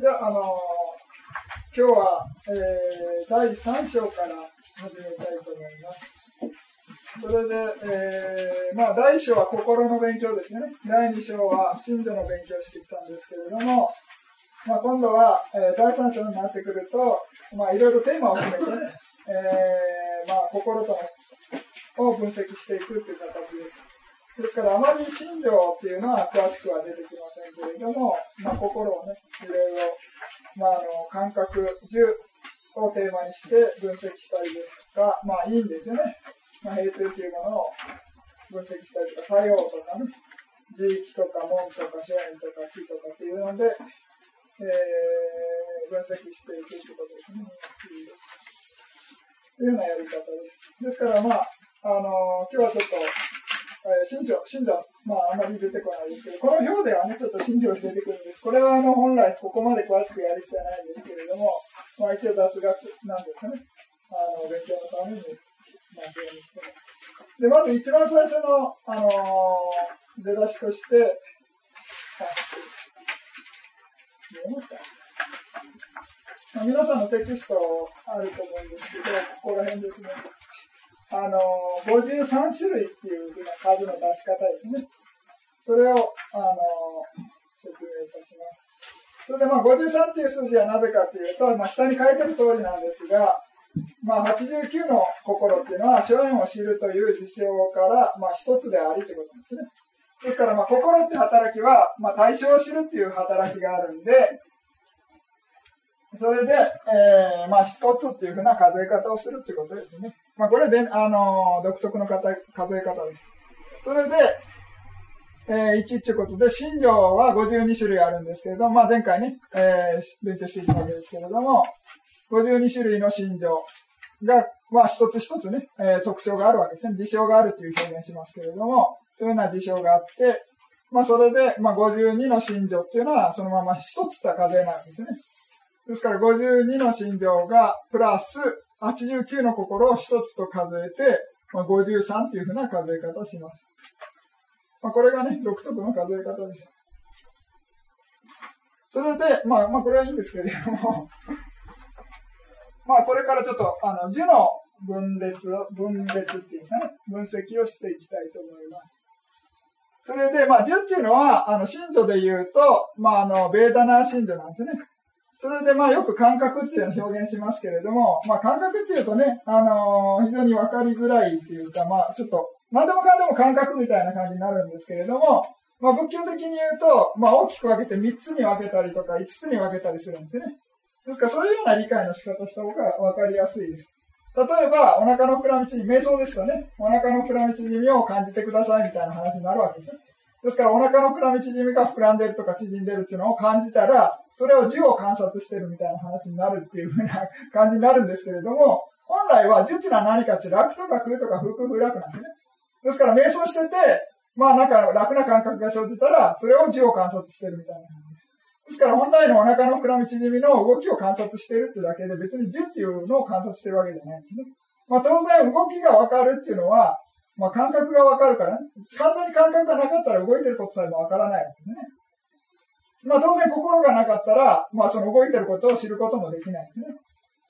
じゃあ、あのー、今日は、えー、第3章から始めたいと思います。それで、えー、まあ、第1章は心の勉強ですね。第2章は信者の勉強してきたんですけれども、まあ、今度は、えー、第3章になってくると、まあ、いろいろテーマを決めてね、えー、まあ、心とを分析していくという形です。ですから、あまり信条っていうのは詳しくは出てきませんけれども、まあ、心をね、いろいろ、まあ、あの感覚、10をテーマにして分析したりですとか、まあ、いいんですよね。まあ、平定というものを分析したりとか、作用とかね、地域とか門とか諸縁とか木とかっていうので、えー、分析していくということですね。というようなやり方です。ですから、まあ、あのー、今日はちょっと、えー、信条、信条、まあ、あまり出てこないですけど、この表ではね、ちょっと信条出てくるんです。これは、あの、本来ここまで詳しくやる必要はないんですけれども、まあ、一応雑学なんですかね。あの、勉強のために、まあ、表にしてます。で、まず一番最初の、あのー、出だしとして、見えますかまあ、皆さんのテキストあると思うんですけど、ここら辺ですね。あの、53種類っていうふうな数の出し方ですね。それを、あの、説明いたします。それで、まあ、53っていう数字はなぜかというと、まあ、下に書いてる通りなんですが、まあ、89の心っていうのは、諸縁を知るという事象から、まあ、一つでありということですね。ですから、まあ、心って働きは、まあ、対象を知るっていう働きがあるんで、それで、えー、まあ、一つっていうふうな数え方をするってことですね。まあ、これで、あのー、独特の数え方です。それで、えー、1っていうことで、信条は52種類あるんですけれども、まあ、前回ね、えー、勉強していたわけですけれども、52種類の信条が、まあ、一つ一つね、えー、特徴があるわけですね。事象があるという表現しますけれども、そういうような事象があって、まあ、それで、まあ、52の信条っていうのは、そのまま一つった数えなんですね。ですから、52の信条が、プラス、89の心を一つと数えて、まあ、53というふうな数え方をします。まあ、これがね、独特の数え方です。それで、まあ、まあ、これはいいんですけれどもまあ、これからちょっと、あの、樹の分裂を、分裂っていうかね、分析をしていきたいと思います。それで、まあ、樹っていうのは、あの、信条で言うと、まあ、あの、ベーダナー信条なんですね。それでまあよく感覚っていうのを表現しますけれども、まあ感覚っていうとね、あのー、非常にわかりづらいっていうか、まあちょっと、何でもかんでも感覚みたいな感じになるんですけれども、まあ仏教的に言うと、まあ大きく分けて3つに分けたりとか5つに分けたりするんですね。ですからそういうような理解の仕方した方がわかりやすいです。例えば、お腹の膨らみ縮み、瞑想ですとね、お腹の膨らみ縮みを感じてくださいみたいな話になるわけです。ですから、お腹の膨らみ縮みが膨らんでるとか縮んでるっていうのを感じたら、それを樹を観察してるみたいな話になるっていうふうな感じになるんですけれども、本来は樹って何かって楽とか空とか空空不楽なんですね。ですから、瞑想してて、まあなんか楽な感覚が生じたら、それを樹を観察してるみたいなです。から本来のお腹の膨らみ縮みの動きを観察してるってだけで別に樹っていうのを観察してるわけじゃないんですね。まあ当然動きがわかるっていうのは、まあ、感覚がわかるから、ね、完全に感覚がなかったら動いてることさえもわからないわけですね。まあ、当然心がなかったら、まあ、その動いてることを知ることもできないですね。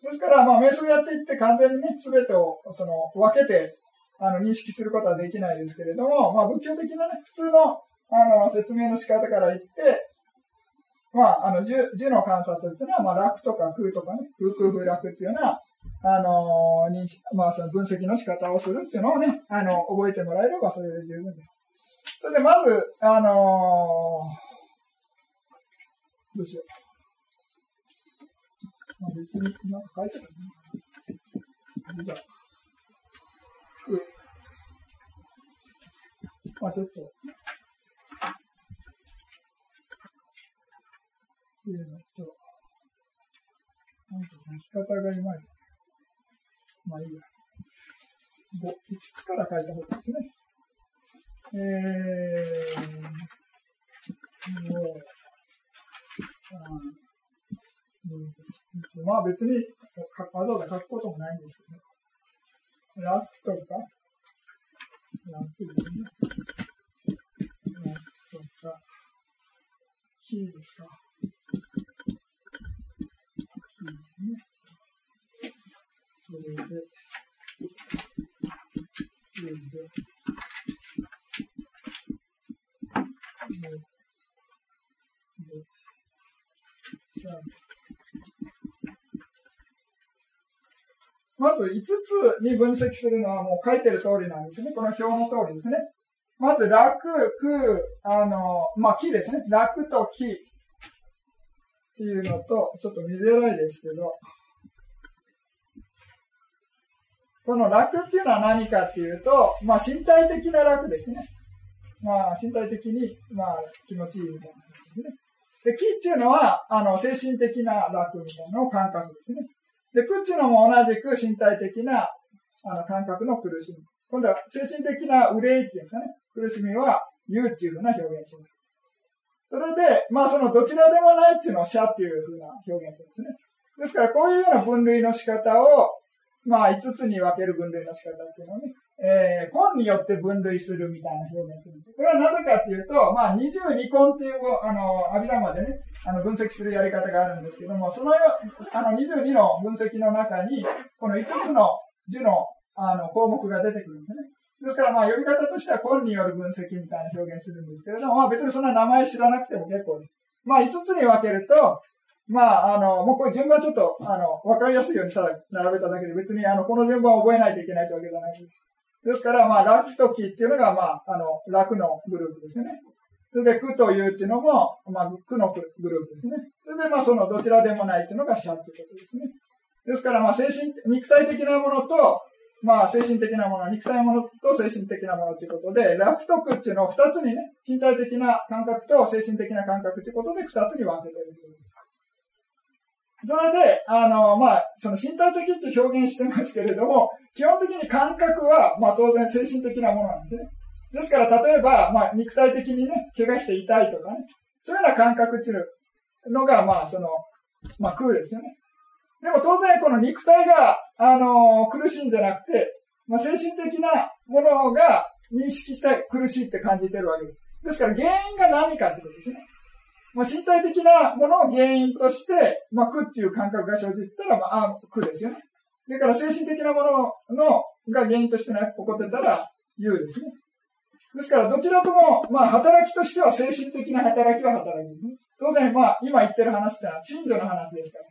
ですから、まあ、瞑想やっていって完全にね、すべてを、その、分けて、あの、認識することはできないですけれども、まあ、仏教的なね、普通の、あの、説明の仕方から言って、まあ、あの、樹の観察っていうのは、まあ、楽とか空とかね、空空風楽っていうような、あのー、に、まあ、その分析の仕方をするっていうのをね、あの、覚えてもらえればそれで十分です。それで、まず、あのー、どうしよう。まあ、別になんか書いてあるね。じゃあ、まあ、ちょっと、っていうのと、なんと書き方がいまいち。まあいいや。5、5つから書いた方がですね。えー、5、3、うん、まあ別にわざわざ書くこともないんですけど、楽とか、楽でね、楽とか、キーですか。キーですね。それで、キーで、まず5つに分析するのはもう書いてる通りなんですね。この表の通りですね。まず、楽、空、あの、まあ、木ですね。楽と木っていうのと、ちょっと見づらいですけど、この楽っていうのは何かっていうと、まあ、身体的な楽ですね。まあ、身体的に、まあ、気持ちいいみたいなで。気っていうのは、あの、精神的な楽みの感覚ですね。で、苦っていうのも同じく身体的な、あの、感覚の苦しみ。今度は精神的な憂いっていうんですかね。苦しみは、憂っていうふうな表現します。それで、まあそのどちらでもないっていうのを者っていうふうな表現するんですね。ですからこういうような分類の仕方を、まあ5つに分ける分類の仕方っていうのをね、えー、根によって分類するみたいな表現する。これはなぜかっていうと、まあ22根っていう、あの、阿弥陀までね、あの分析するやり方があるんですけども、そのよ、あの22の分析の中に、この5つの樹のあの項目が出てくるんですね。ですから、まあ、呼び方としては、根による分析みたいな表現するんですけれども、まあ、別にそんな名前知らなくても結構です。まあ、5つに分けると、まあ、あの、もうこれ順番ちょっと、あの、わかりやすいようにただ並べただけで、別に、あの、この順番を覚えないといけないというわけじゃないです。ですから、まあ、楽と気っていうのが、まあ、あの、楽のグループですよね。それで、苦というっていうのも、まあ、苦のグループですね。それで、まあ、その、どちらでもないっていうのがシャっていうことですね。ですから、まあ、精神、肉体的なものと、まあ、精神的なもの、肉体ものと精神的なものということで、楽と苦っていうのを二つにね、身体的な感覚と精神的な感覚ということで二つに分けている。それで、あの、まあ、その身体的って表現してますけれども、基本的に感覚は、まあ当然精神的なものなんですね。ですから、例えば、まあ肉体的にね、怪我して痛いとかね、そういうような感覚っていうのが、まあその、まあ空ですよね。でも当然この肉体が、あのー、苦しいんじゃなくて、まあ、精神的なものが認識して苦しいって感じてるわけです。ですから原因が何かってことですね。まあ、身体的なものを原因として、まあ、苦っていう感覚が生じたら、まあ、あ苦ですよね。だから精神的なもののが原因として起こってたら、有ですね。ですから、どちらとも、まあ、働きとしては精神的な働きは働きですね。当然、まあ、今言ってる話ってのは、信女の話ですから。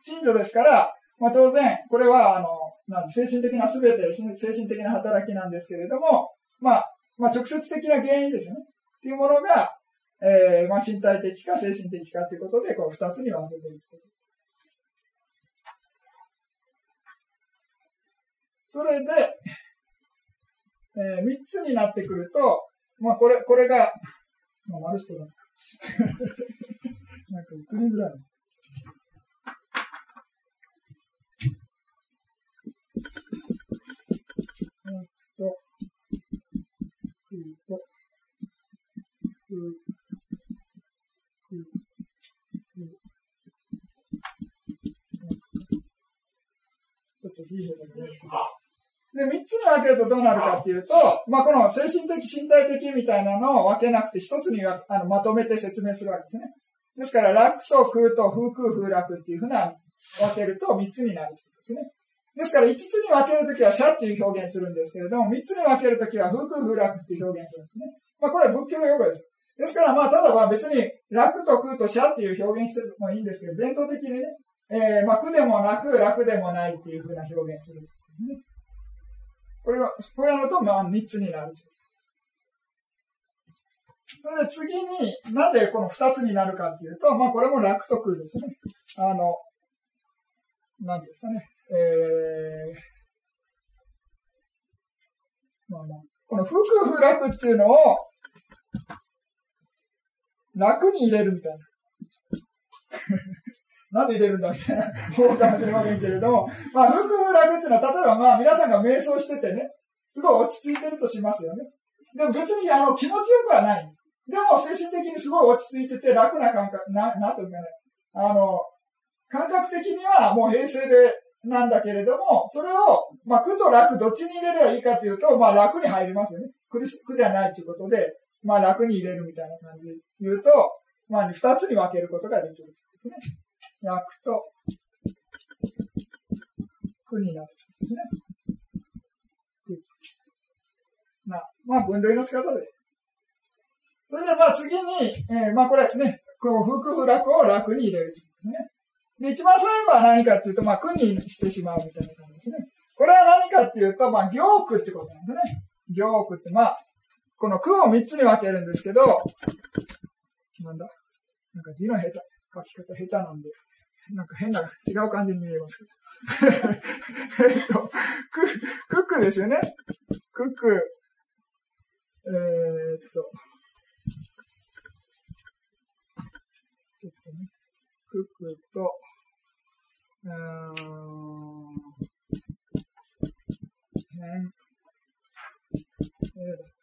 信女ですから、まあ、当然、これは、あの、なん精神的なすべて、精神的な働きなんですけれども、まあ、まあ、直接的な原因ですよね。っていうものが、えー、まあ、身体的か精神的かということで、こう、二つに分けていく。それで、えー、三つになってくると、まあ、これ、これが、まあ、丸人だ。なんか映りづらい。えっと、えっと、えっとちょっと D 表で、三つに分けるとどうなるかっていうと、まあ、この精神的、身体的みたいなのを分けなくて、一つにあのまとめて説明するわけですね。ですから、楽と空と風空風楽っていうふうな分けると三つになるってことですね。ですから、五つに分けるときは、シャっていう表現するん。ですけれども、三つに分けるときは、風空風楽っていう表現するん。ですね。まあ、これは仏教用語です。ですから、まあ、ただまあ別に、楽と空とシャっていう表現してもいいんですけど、伝統的にね、えー、まあ、苦でもなく、楽でもないっていうふうな表現する、ね。これが、これやると、まあ、三つになる。それで次に、なんでこの二つになるかっていうと、まあ、これも楽と空ですね。あの、なんですかね。えー、まあまあ、この不空不楽っていうのを、楽に入れるみたいな。なんで入れるんだみたいな、そうかもしれませんけれども、まあ、福楽っていうのは、例えばまあ、皆さんが瞑想しててね、すごい落ち着いてるとしますよね。でも別にあの気持ちよくはない。でも精神的にすごい落ち着いてて楽な感覚、な、なんていうかね。あの、感覚的にはもう平静でなんだけれども、それを、まあ、苦と楽どっちに入れればいいかというと、まあ楽に入りますよね。苦し苦じゃないということで、まあ楽に入れるみたいな感じで言うと、まあ二つに分けることができるんですね。楽と苦になるん。ですね。まあ、まあ、分類の仕方で。それでまあ次に、えー、まあこれね、こう、福不楽を楽に入れるということですね。で、一番最後は何かっていうと、まあ苦にしてしまうみたいな感じですね。これは何かっていうと、まあ行苦ってことなんですね。行苦ってまあ、この苦を三つに分けるんですけど、なんだ？なんか字の下手、書き方下手なんで、なんか変な、違う感じに見えますけど。えっと、ク、クックですよね。クック、えー、っと、ちょっとね、クックと、うーん、変、えー、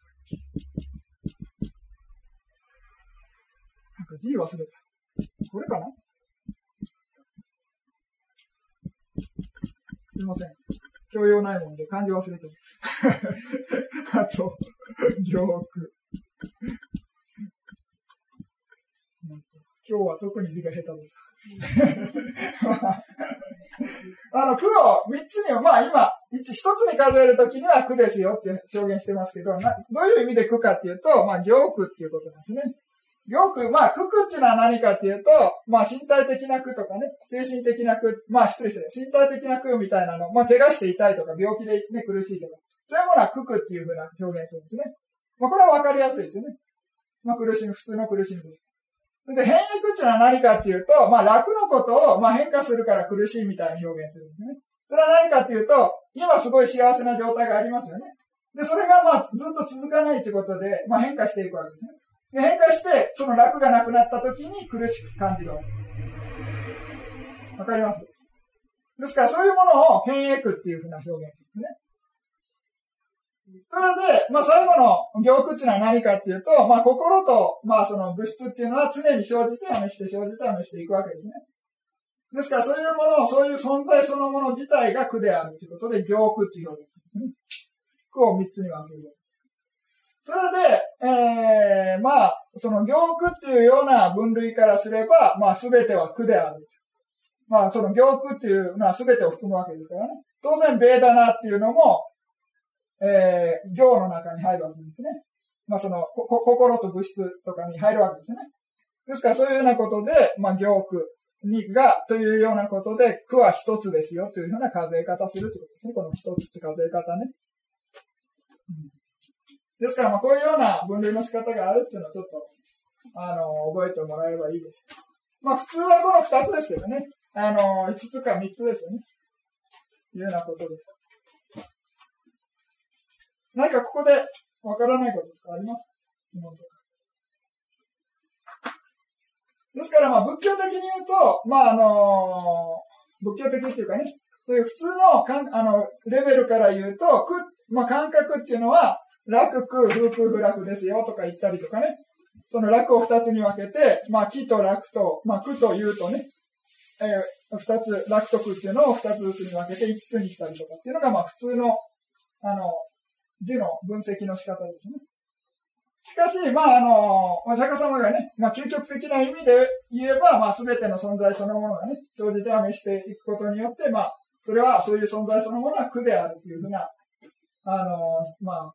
んか字忘れた。これかな？すいません。教養ないもんで漢字忘れちゃう。あと、行句。今日は特に字が下手です。あの、句を三つには、まあ今、一つに数えるときには句ですよって表現してますけど、などういう意味で句かっていうと、まあ行句っていうことなんですね。よく、まあ、苦句っていうのは何かっていうと、まあ、身体的な苦とかね、精神的な苦、まあ、失礼して身体的な苦みたいなの、まあ、怪我して痛いとか、病気でね、苦しいとか、そういうものは苦句っていうふうな表現するんですね。まあ、これはわかりやすいですよね。まあ、苦しみ、普通の苦しみです。で、変異苦っていうのは何かっていうと、まあ、楽のことを、まあ、変化するから苦しいみたいな表現するんですね。それは何かっていうと、今すごい幸せな状態がありますよね。で、それがまあ、ずっと続かないということで、まあ、変化していくわけですね。で変化して、その楽がなくなった時に苦しく感じるわけ。わかります？ですから、そういうものを変異句っていうふうな表現ですね。それで、まあ最後の行句っていうのは何かっていうと、まあ心と、まあその物質っていうのは常に生じてはめして生じてはめしていくわけですね。ですからそういうものを、そういう存在そのもの自体が苦であるということで、行句っていう表現ですね。句を三つに分ける。それで、えー、まあ、その行句っていうような分類からすれば、まあすべては苦である。まあその行句っていうのはすべてを含むわけですからね。当然、ベーダナっていうのも、えー、行の中に入るわけですね。まあその、こ、心と物質とかに入るわけですね。ですからそういうようなことで、まあ行句にが、というようなことで、句は一つですよというような数え方するということですね。この一つって数え方ね。うんですから、まあ、こういうような分類の仕方があるっていうのをちょっと、あの、覚えてもらえればいいです。まあ、普通はこの二つですけどね。あの、五つか三つですよね。いうようなことです。何かここでわからないこととかあります？質問とか。ですから、まあ、仏教的に言うと、まあ、あの仏教的っていうかね、そういう普通のかんあのレベルから言うと、くまあ、感覚っていうのは、楽区、風空不楽ですよとか言ったりとかね。その楽を二つに分けて、まあ、木と楽と、まあ、苦というとね、えー、二つ、楽と苦っていうのを二つずつに分けて五つにしたりとかっていうのが、まあ、普通の、あの、字の分析の仕方ですね。しかし、まあ、あの、お釈迦様がね、まあ、究極的な意味で言えば、まあ、すべての存在そのものがね、生じては召していくことによって、まあ、それは、そういう存在そのものは苦であるというふうな、あの、まあ、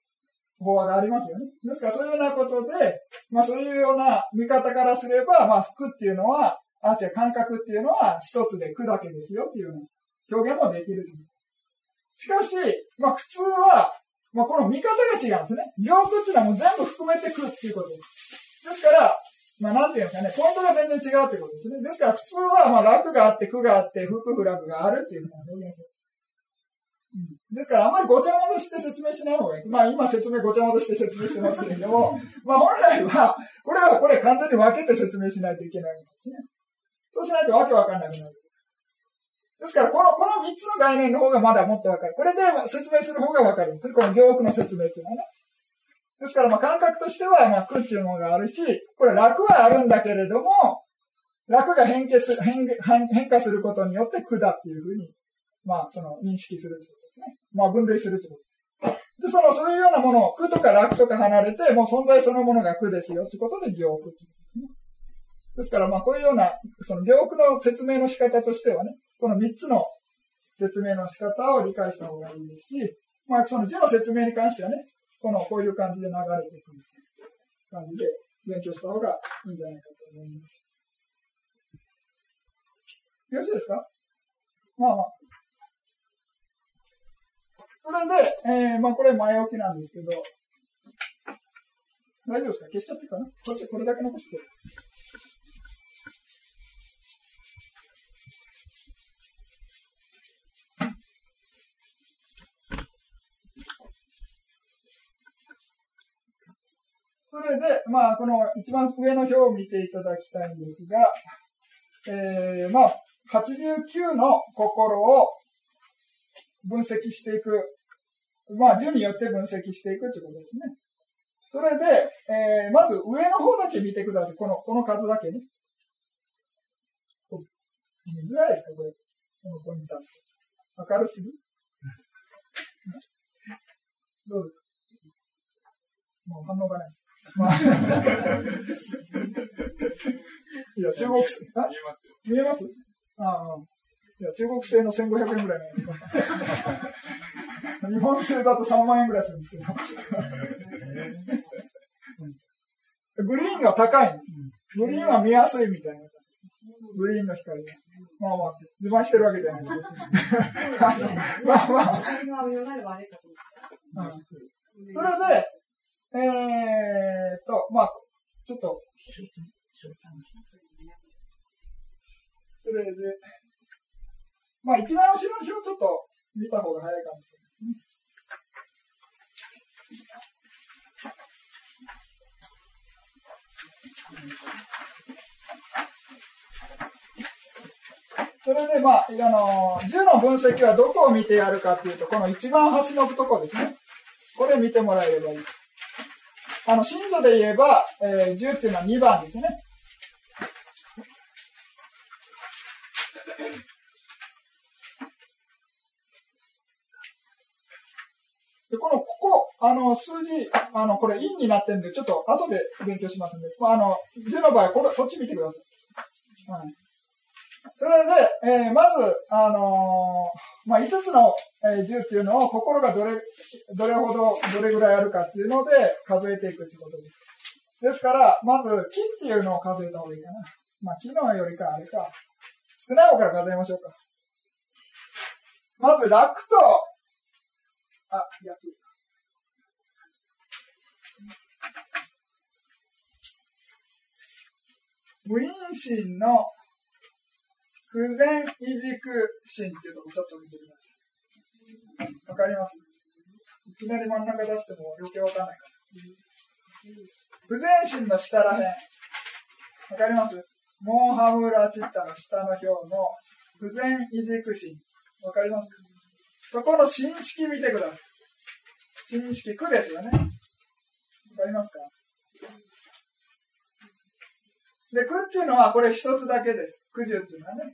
法話がありますよね。ですからそういうようなことで、まあそういうような見方からすれば、まあ服っていうのは、あ、違う、感覚っていうのは一つで苦だけですよっていうう表現もできる。しかし、まあ普通は、まあこの見方が違うんですね。行句っていうのはもう全部含めて苦っていうことです。ですから、まあなんていうんですかね、ポイントが全然違うってことですね。ですから普通は、まあ楽があって、苦があって、福不楽があるっていうふうな表現です。ですから、あまりごちゃ混ぜして説明しない方がいいです。まあ、今説明ごちゃ混ぜして説明してますけれども、まあ、本来は、これはこれ完全に分けて説明しないといけないんですね。そうしないとわけわかんなくなる。ですから、この、この三つの概念の方がまだもっとわかる。これで説明する方がわかるんですね。この行句の説明っていうのはね。ですから、まあ、感覚としては、まあ、苦っていうものがあるし、これ楽はあるんだけれども、楽が変化する、変変化することによって苦だっていうふうに、まあ、その、認識する。ですね。まあ分類するってこと。で、その、そういうようなものを、苦とか楽とか離れて、もう存在そのものが苦ですよってことで行苦ってことですね。ですから、まあこういうような、その行苦の説明の仕方としてはね、この三つの説明の仕方を理解した方がいいですし、まあ、その字の説明に関してはね、この、こういう感じで流れていくみたいな感じで勉強した方がいいんじゃないかと思います。よろしいですか？まあまあ。それで、えー、まあこれ前置きなんですけど、大丈夫ですか？消しちゃっていいかな？こっち、これだけ残して。それで、まあ、この一番上の表を見ていただきたいんですが、えー、まあ、89の心を分析していく。まあ、順によって分析していくということですね。それで、えー、まず上の方だけ見てください。この、この数だけね。見づらいですか？これ。このポイント。明るすぎ？どうです？かもう反応がないです。まあ、いや、中国製。見えますよ。見えます？ああ。いや、中国製の1500円ぐらいなんですか。日本製だと3万円ぐらいするんですけど。グリーンが高い。グリーンは見やすいみたいな。グリーンの光が。まあまあ、自慢してるわけじゃないですけど。まあまあ。それで、えーと、まあ、ちょっと、それで、まあ一番後ろの表をちょっと見た方が早いかもしれないですね。それで、まあ、あの、10の分析はどこを見てやるかっていうと、この一番端のとこですね。これ見てもらえればいい。あの、震度で言えば、えー、10っていうのは2番ですね。で、この、ここ、あの、数字、あの、これ、インになってるんで、ちょっと後で勉強しますんで、まあ、あの、10の場合、これ、こっち見てください。はい。それで、えー、まず、あのー、まあ、5つの、えー、10っていうのを心がどれ、どれほど、どれぐらいあるかっていうので数えていくってことです。ですから、まず、木っていうのを数えた方がいいかな。まあ、木のよりか、あれか。少ない方から数えましょうか。まず、楽と、あ、逆。無因心の不全移軸心っていうとこちょっと見てください。わかります？いきなり真ん中出しても余計わかんないから。不全心の下らへん。わかります？モーハムラチッタの下の表の不全移軸心。わかります？そこの心式見てください。心式区ですよね。わかりますか？で、区っていうのはこれ一つだけです。九十っていうのはね。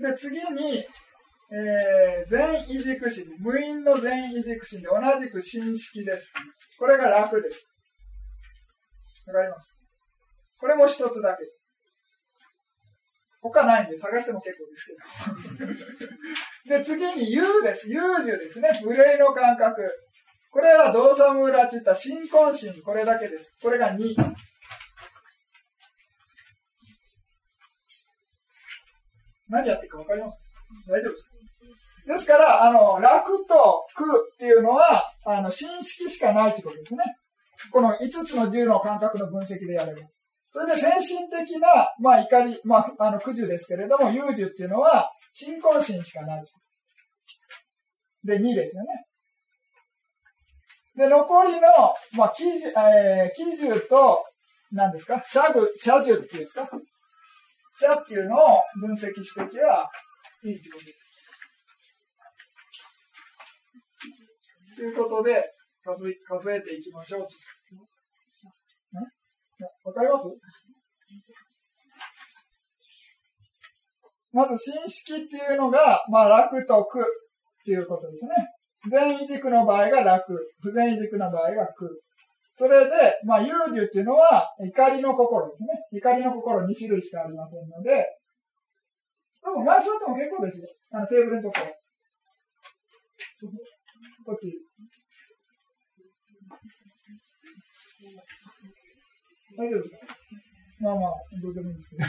で、次に、えー、全異軸心。無因の全異軸心で同じく心式です。これが楽です。わかります？これも一つだけ。他ないんで探しても結構ですけど。で、次に U です。優柔ですね。無礼の感覚。これは動作ムーラチッタ、新婚心。これだけです。これが2。何やってるか分かります大丈夫ですか？ですから、あの、楽と苦っていうのは、あの、新式しかないってことですね。この5つの10の感覚の分析でやれば。それで先進的な、まあ怒り、まあ、あの、苦樹ですけれども、優柔っていうのは、新婚心しかない。で、2ですよね。で、残りの、まあ、喜寿、えー、喜寿と、何ですか？社具、社樹っていうんですか？者っていうのを分析していけばいいってことです。ということで、数数えていきましょう。わかります？まず、新式っていうのが、まあ、楽と苦っていうことですね。全移軸の場合が楽、不全移軸の場合が苦。それで、まあ、優柔っていうのは、怒りの心ですね。怒りの心2種類しかありませんので、多分回しとっても結構ですよ。あのテーブルのところ。こっち。大丈夫ですかまあまあ、どうでもいいですね。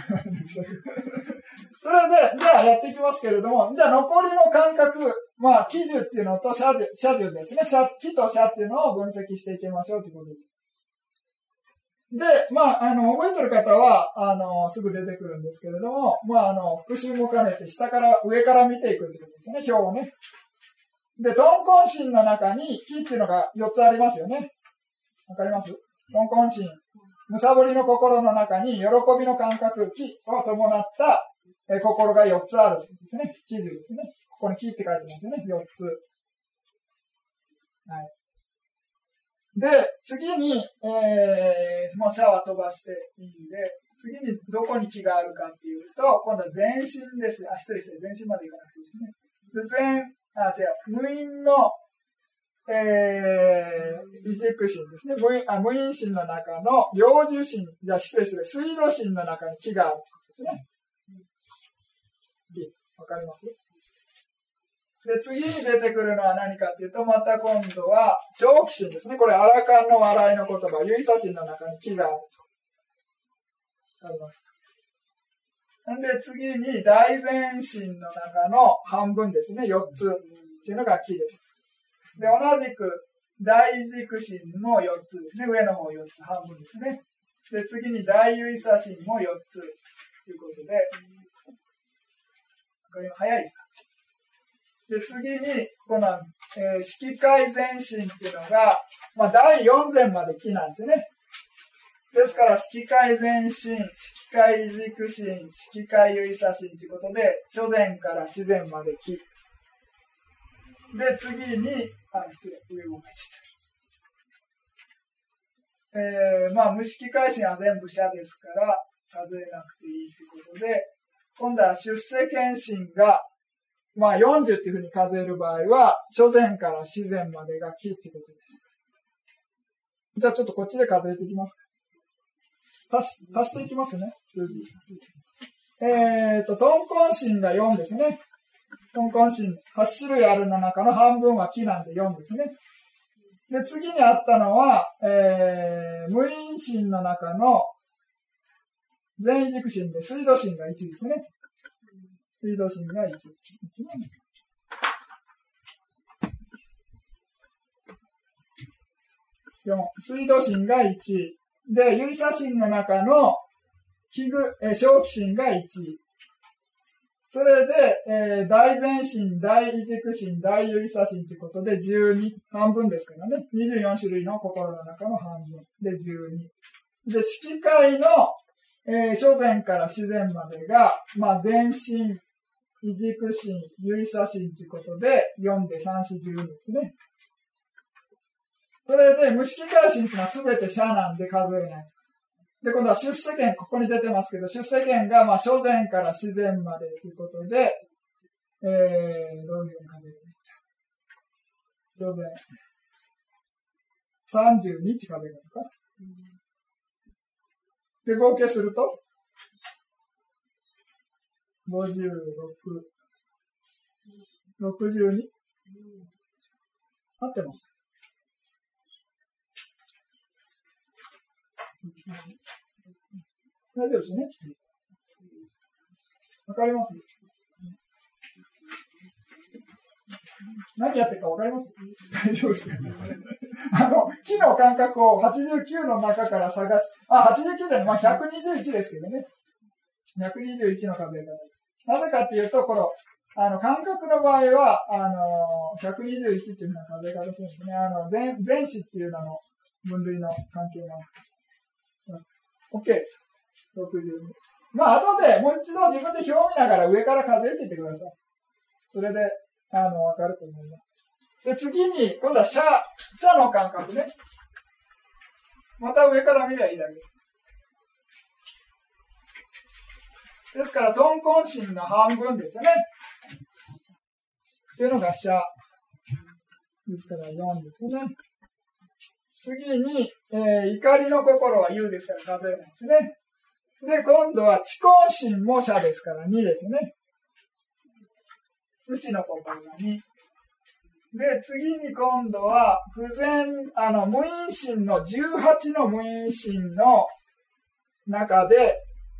それで、じゃあやっていきますけれども、じゃあ残りの感覚、まあ、基準っていうのと車樹、車樹ですね。車、木と車っていうのを分析していきましょうということです。で、まあ、あの、覚えてる方は、あの、すぐ出てくるんですけれども、まあ、あの、復習も兼ねて、下から、上から見ていくということですね、表をね。で、トンコンシンの中に、木っていうのが4つありますよね。わかります？トンコンシン。むさぼりの心の中に、喜びの感覚、木を伴った、え心が4つあるんですね。地図ですね。ここに木って書いてますよね。4つ。はい。で、次に、えー、もうシャワー飛ばしていいんで、次にどこに木があるかっていうと、今度は全身です。あ、失礼して、全身までいかなくていいですね。全、あ、違う、無因の、えー、異軸心ですね。無因無因心の中の、幼樹心、じゃ失礼する、水道心の中に木があるですね。わかります？で、次に出てくるのは何かっていうと、また今度は、正気心ですね。これ、アラカンの笑いの言葉、ユイサ心の中に木がある。ありますか。で、次に、大前心の中の半分ですね。4つっていうのが木です。で、同じく、大軸心も4つですね。上の方4つ、半分ですね。で、次に大ユイサ心も4つということで、これ早いですか？で、次に、この、えー、色界全身っていうのが、まあ、第4前まで木なんですね。ですから、色界全身、色界軸心、色界有意差心ということで、初前から自然まで木。で、次に、あ、失礼、上も書いて。えー、まあ、無色界心は全部社ですから、数えなくていいということで、今度は出世検診がまあ40っていうふうに数える場合は、初前から自然までが木ってことです。じゃあちょっとこっちで数えていきますか。足し、足していきますね、数字。えっ、ー、と、トンコンシンが4ですね。トンコンシン、8種類あるの中の半分は木なんで4ですね。で、次にあったのは、えー、無因心の中の全異軸心で水道心が1ですね。水道芯が1。4、水道芯が1。で、有差芯の中の器具、え小気芯が1。それで、えー、大前芯、大異軸芯、大有差芯ということで12、半分ですからね。24種類の心の中の半分で12。で、色界の、えー、初前から自然までが、まあ、全身、異軸心、有意差心ということで、4で3、4、12ですね。それで、無色界心というのはすべて社なんで数えない。です、で今度は出世権、ここに出てますけど、出世権が、まあ、初前から自然までということで、えー、どういうふうに数える初前。32日数えるとか。で、合計すると、56、62? 合ってます大丈夫ですね。わかります？何やってるかわかります？大丈夫ですかあの、木の間隔を89の中から探す。あ、89じゃない、まあ121ですけどね。121の数え方。なぜかっていうと、この、あの、感覚の場合は、あの、121っていうふうな数え方するんですね。あの、前、前子っていうのの分類の関係が。OK です。62。まあ、後でもう一度自分で表を見ながら上から数えていってください。それで、あの、わかると思います。で、次に、今度はシャ、シャの感覚ね。また上から見ればいいだけ。ですから、トンコンシンの半分ですよね。というのがシャ。ですから4ですね。次に、えー、怒りの心は U ですから数えないですね。で、今度は知根心もシャですから2ですね。うちの心が2。で、次に今度は、不全、あの、無因心の18の無因心の中で、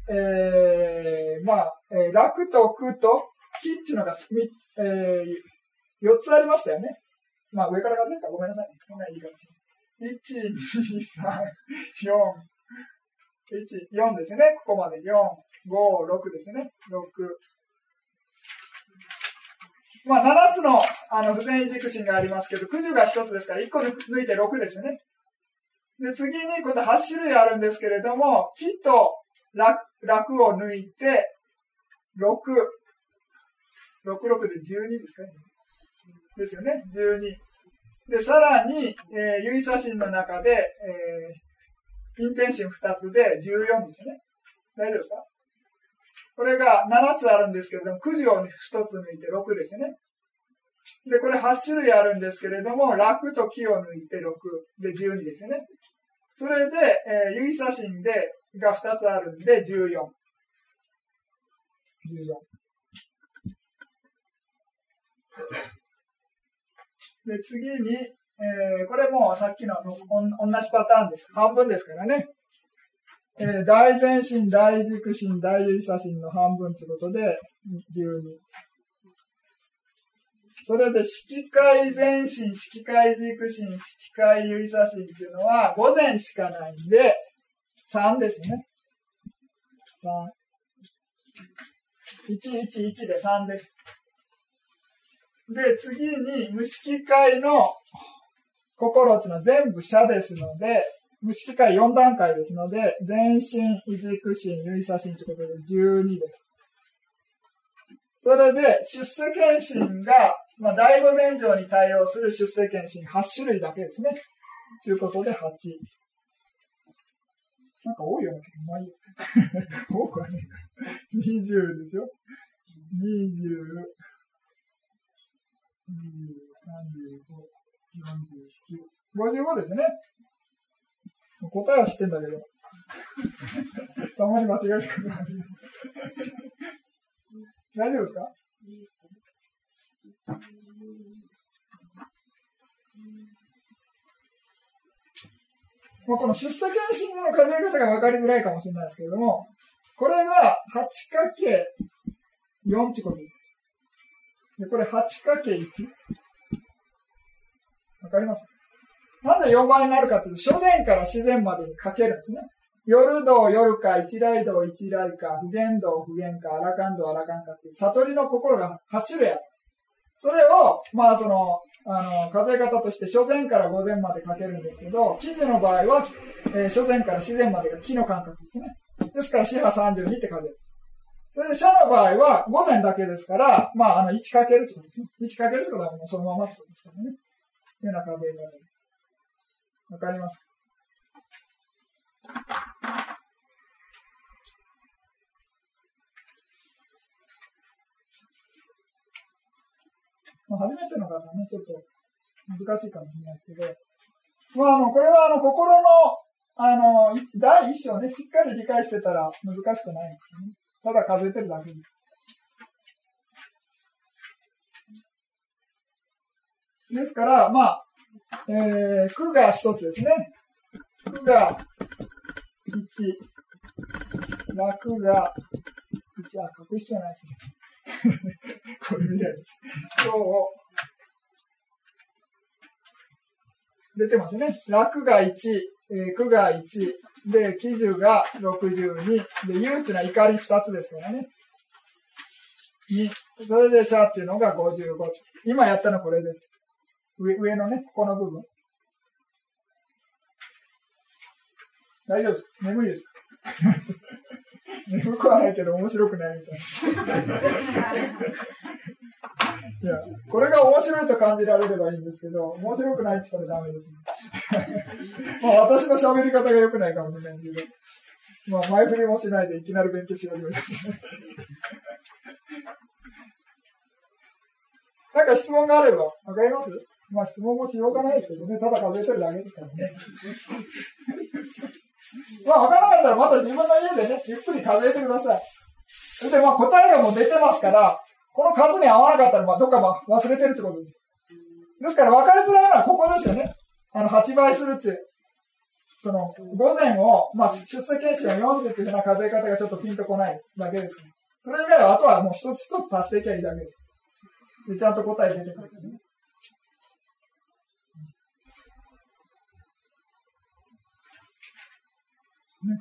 えー、まあ、えー、楽と苦と木っていうのが、えー、4つありましたよね。まあ、上から数えたらごめんなさい。こんないいかもしれない。1、2、3、4、1、4ですね。ここまで4、5、6ですね。6。まあ、7つの、あの、不全軸心がありますけど、9十が1つですから、1個抜いて6ですよね。で、次に、今度8種類あるんですけれども、木と楽楽を抜いて、6。6、6で12ですかね。ですよね。12。で、さらに、えー、指差真の中で、えー、インテンシン2つで14ですね。大丈夫ですか？これが7つあるんですけれども、9時を1つ抜いて6ですね。で、これ8種類あるんですけれども、楽と木を抜いて6で12ですね。それで、えー、指差真で、が2つあるんで14。14。で、次に、えー、これもさっきの同じパターンです。半分ですからね。えー、大前進、大軸心、大指差心の半分ということで、12。それで、色界前進、色界軸心、色界指差心っていうのは、午前しかないんで、3ですね。3。111で3です。で、次に、無色界の心っていうのは全部社ですので、無色界4段階ですので、全身、異軸心、類差心ということで12です。それで、出世検診が、まあ、第五前上に対応する出世検診8種類だけですね。ということで8。なんか多いよう、まいいよ。多くはね20ですよ。20、55ですね。答えは知ってんだけど。たまに間違えることある。大丈夫ですか？もうこの出世検診の数え方が分かりづらいかもしれないですけれども、これが 8×4 ってことです。で、これ 8×1。わかります？なぜ4倍になるかというと、初前から自然までにかけるんですね。夜道、夜か、一来道、一来か、不言道、不言か、荒勘道、荒勘かっていう、悟りの心が8種類ある。それを、まあその、あの、数え方として初前から午前までかけるんですけど、記事の場合は、えー、初前から自然までが木の感覚ですね。ですから、四波32って数える。それで、社の場合は、午前だけですから、まあ、あの、1かけるってことですね。1かけるってことはもうそのままってことですからね。というような数えられる。わかりますまあ、初めての方はね、ちょっと難しいかもしれないですけど、まあ、あの、これはあの、心の、あの、第一章ね、しっかり理解してたら難しくないんですよね。ただ数えてるだけです。ですから、まあ、えー、区が一つですね。区が1、楽が1、あ、書く必要ないですね。これ見ないです。今日、出てますね。楽が1、えー、区が1、で、記事が62、で、憂鬱な怒り2つですからね。2、それでシャっていうのが55。今やったのこれです。上、上のね、ここの部分。大丈夫です眠いですか 眠くはないけど面白くないみたいな。や、これが面白いと感じられればいいんですけど、面白くないって言ったらダメですね。まあ私の喋り方が良くないかもしれないけど、まあ前振りもしないでいきなり勉強し始めた。なんか質問があれば、わかります？まあ質問もしようがないですけどね、ただ数えてるだけですからね。まあわからなかったらまた自分の家でね、ゆっくり数えてください。で、まあ答えがもう出てますから、この数に合わなかったら、まあ、どっか忘れてるってことです。ですから分かりづらいのはここですよね。あの、8倍するっていう、その、午前を、まあ、出世検診を40っていうふうな数え方がちょっとピンとこないだけですけど、それ以外は、あとはもう一つ一つ足していけばいいだけです。で、ちゃんと答え出てくるね。ね。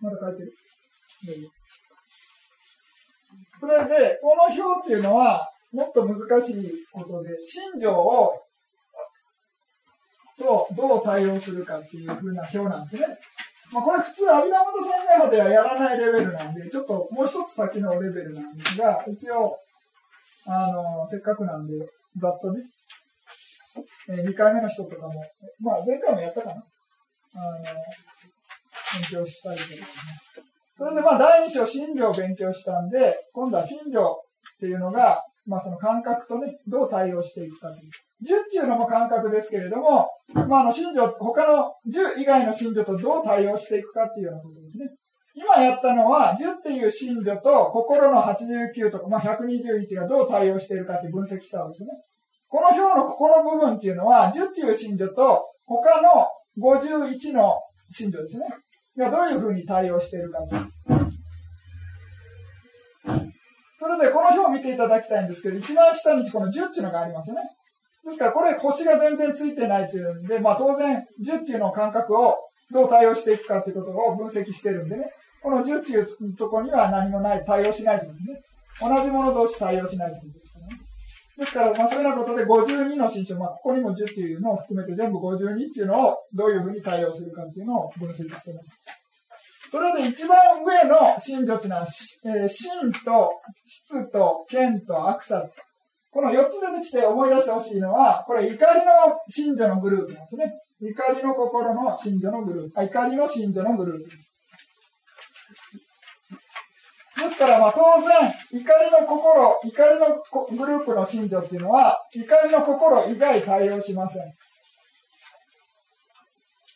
まだ書いてる。それで、この表っていうのは、もっと難しいことで、信条を、とどう対応するかっていうふうな表なんですね。まあ、これ普通、阿弥陀元宣言派ではやらないレベルなんで、ちょっともう一つ先のレベルなんですが、一応、あの、せっかくなんで、ざっとね、えー、2回目の人とかも、まあ、前回もやったかな？あの、勉強したりとかね。それでまあ第二章心理を勉強したんで、今度は心理っていうのが、まあその感覚とね、どう対応していくかという。10っていうのも感覚ですけれども、まああの心情、他の10以外の心情とどう対応していくかっていうようなことですね。今やったのは、10っていう心情と心の89とか、まあ121がどう対応しているかって分析したわけですね。この表のここの部分っていうのは、10っていう心情と他の51の心情ですね。がどういうふうに対応しているかと。それで、この表を見ていただきたいんですけど、一番下にこの10っていうのがありますよね。ですから、これ星が全然ついてないっていうんで、まあ当然、10っていうの感覚をどう対応していくかっていうことを分析してるんでね。この10っていうとこには何もない、対応しないということですね。同じもの同士対応しないということです。ですから、まあそういうようなことで52の新種、まあここにも10っていうのを含めて全部52っていうのをどういうふうに対応するかっていうのを分析してます。それで一番上の信女っていうのは、えー、と質と剣と悪さこの4つ出てきて思い出してほしいのは、これ怒りの信女のグループなんですね。怒りの心の信女のグループ。怒りの信女のグループ。ですから、まあ当然、怒りの心、怒りのグループの信女っていうのは、怒りの心以外対応しません。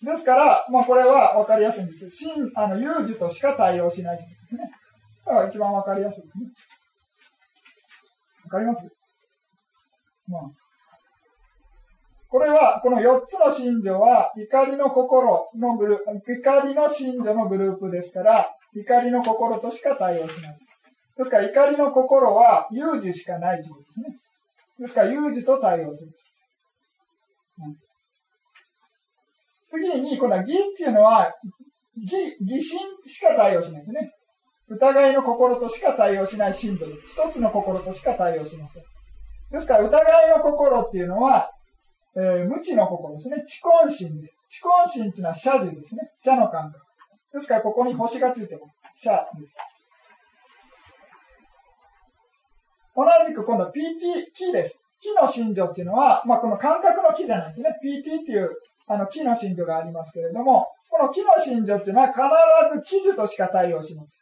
ですから、まあこれは分かりやすいんです。真、あの、有事としか対応しないですね。だから一番分かりやすいですね。分かります？まあ。これは、この4つの信条は、怒りの心のグループ、怒りの信条のグループですから、怒りの心としか対応しない。ですから、怒りの心は、有事しかない事ですね。ですから、有事と対応する。うん次に、今度は義っていうのは、義、義心しか対応しないですね。疑いの心としか対応しない信徒です。一つの心としか対応しません。ですから、疑いの心っていうのは、えー、無知の心ですね。知根心です。知根心っていうのは社樹ですね。社の感覚。ですから、ここに星がついてます。社です。同じく今度は PT、木です。木の信条っていうのは、まあ、この感覚の木じゃないですね。PT っていうあの、木の信条がありますけれども、この木の信条っていうのは必ず記事としか対応します。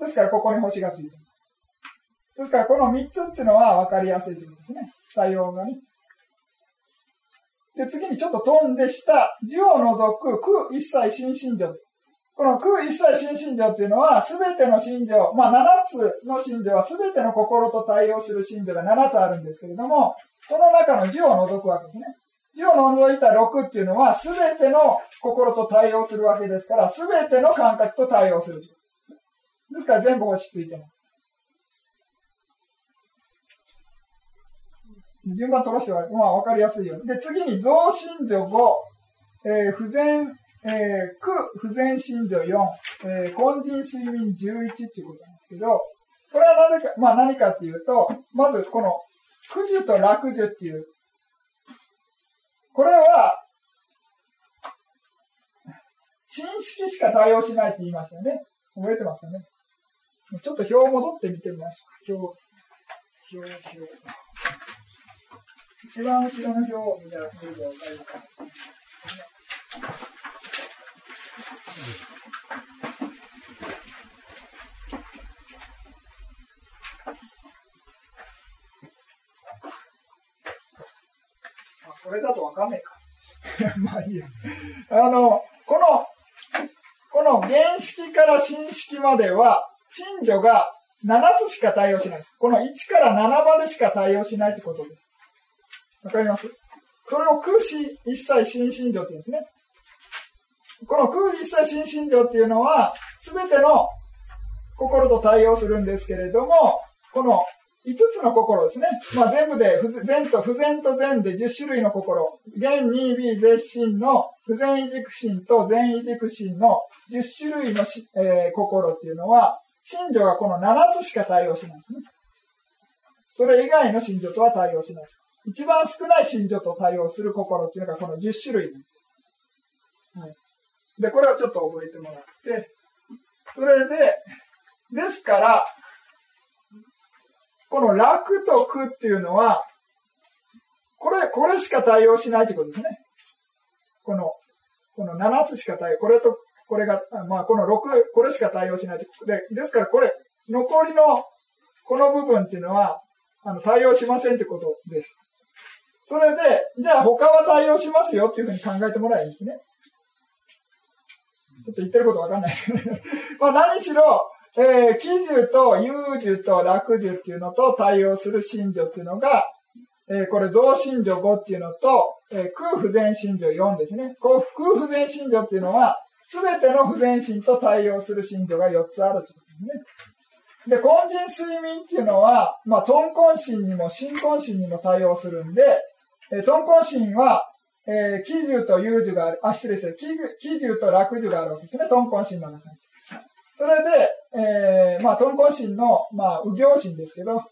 ですから、ここに星がついてます。ですから、この3つっていうのは分かりやすい順ですね。対応がね。で、次にちょっと飛んで下、字を除く空一切新信条。この空一切新信条っていうのは、すべての信条、まあ7つの信条はすべての心と対応する信条が7つあるんですけれども、その中の字を除くわけですね。1を除いた6っていうのは、すべての心と対応するわけですから、すべての感覚と対応する。ですから全部落ち着いてます。順番飛ばしては、まあ分かりやすいよ。で、次に増信条5、えー、不全、えー、苦不全信条4、えー、根人睡眠11っていうことなんですけど、これは何か、まあ何かっていうと、まずこの、苦樹と楽樹っていうこれは、新式しか対応しないって言いましたよね。覚えてますかね。ちょっと表戻って見てみましょう。表、表、表。一番後ろの表を見たら。すぐわかるか。これだとわかんないか。まあいいや。あの、この、この原式から。新式までは、信女が7つしか対応しないです。この1から。7までしか対応しないってことです。わかります？それを空詞一切新信条って言うんですね。この空詞一切新信条っていうのは、すべての心と対応するんですけれども、この5つの心ですね。まあ、全部で、善と不全と善で10種類の心。現二微絶心の不全異軸心と善異軸心の10種類のえー、心っていうのは、信条がこの7つしか対応しないんですね。それ以外の信条とは対応しない。一番少ない信条と対応する心っていうのがこの10種類。はい。で、これをちょっと覚えてもらって、それで、ですから、この楽と苦っていうのは、これ、これしか対応しないということですね。この、この7つしか対応、これと、これが、まあ、この6、これしか対応しないとで、ですからこれ、残りの、この部分っていうのは、あの、対応しませんということです。それで、じゃあ他は対応しますよっていうふうに考えてもらえばいいですね。ちょっと言ってることわかんないですけど、まあ何しろ、えー、喜寿と遊寿と楽寿っていうのと対応する信条っていうのが、えー、これ増信条5っていうのと、えー、空不全信条4ですね。こう空不全信条っていうのは、すべての不全心と対応する信条が4つあるということですね。で、根人睡眠っていうのは、まあ、豚根心にも新根心にも対応するんで、えー、豚根心は、えー、喜寿と遊寿がある、あ、失礼して、喜寿と楽寿があるわけですね、豚根心の中に。それで、えー、まあ、トンコン神の、まあ、右行神ですけど、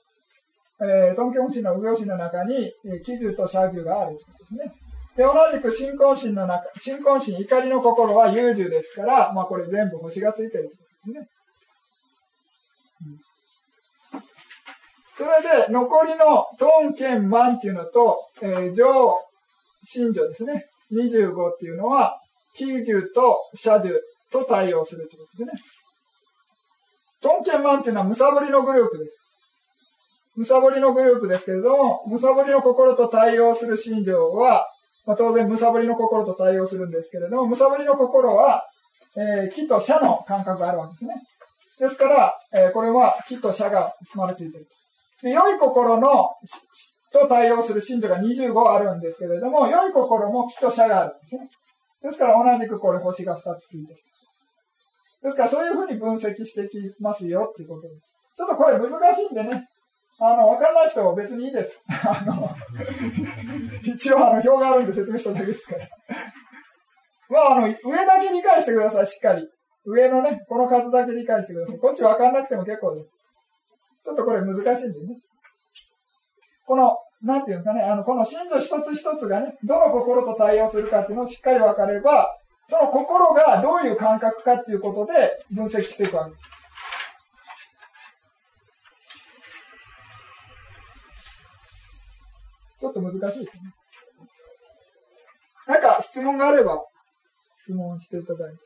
えー、トンコン神の右行神の中に、えー、喜寿と社寿があるということですね。で、同じく新婚神の中、新婚神、怒りの心は優柔ですから、まあ、これ全部星がついてるということですね。うん、それで、残りのトンケンマンっていうのと、えー、上神女ですね。25っていうのは、喜寿と社寿と対応するということですね。トンケンマンっていうのはむさぼりのグループです。むさぼりのグループですけれども、むさぼりの心と対応する信条は、まあ、当然むさぼりの心と対応するんですけれども、むさぼりの心は、えー、木と社の感覚があるわけですね。ですから、えー、これは木と社がまれついている。で良い心の、と対応する信条が25あるんですけれども、良い心も木と社があるんですね。ですから同じくこれ星が2つついている。ですからそういうふうに分析していきますよっていうことです。ちょっとこれ難しいんでね、あの、わかんない人は別にいいです。あの、一応あの、表があるんで説明しただけですから。まあ、あの、上だけ理解してください、しっかり。上のね、この数だけ理解してください。こっちわかんなくても結構です。ちょっとこれ難しいんでね。この、なんていうんですかね、あの、この信条一つ一つがね、どの心と対応するかっていうのをしっかり分かれば、その心がどういう感覚かっていうことで分析していくわけです。ちょっと難しいですね。なんか質問があれば質問していただいて。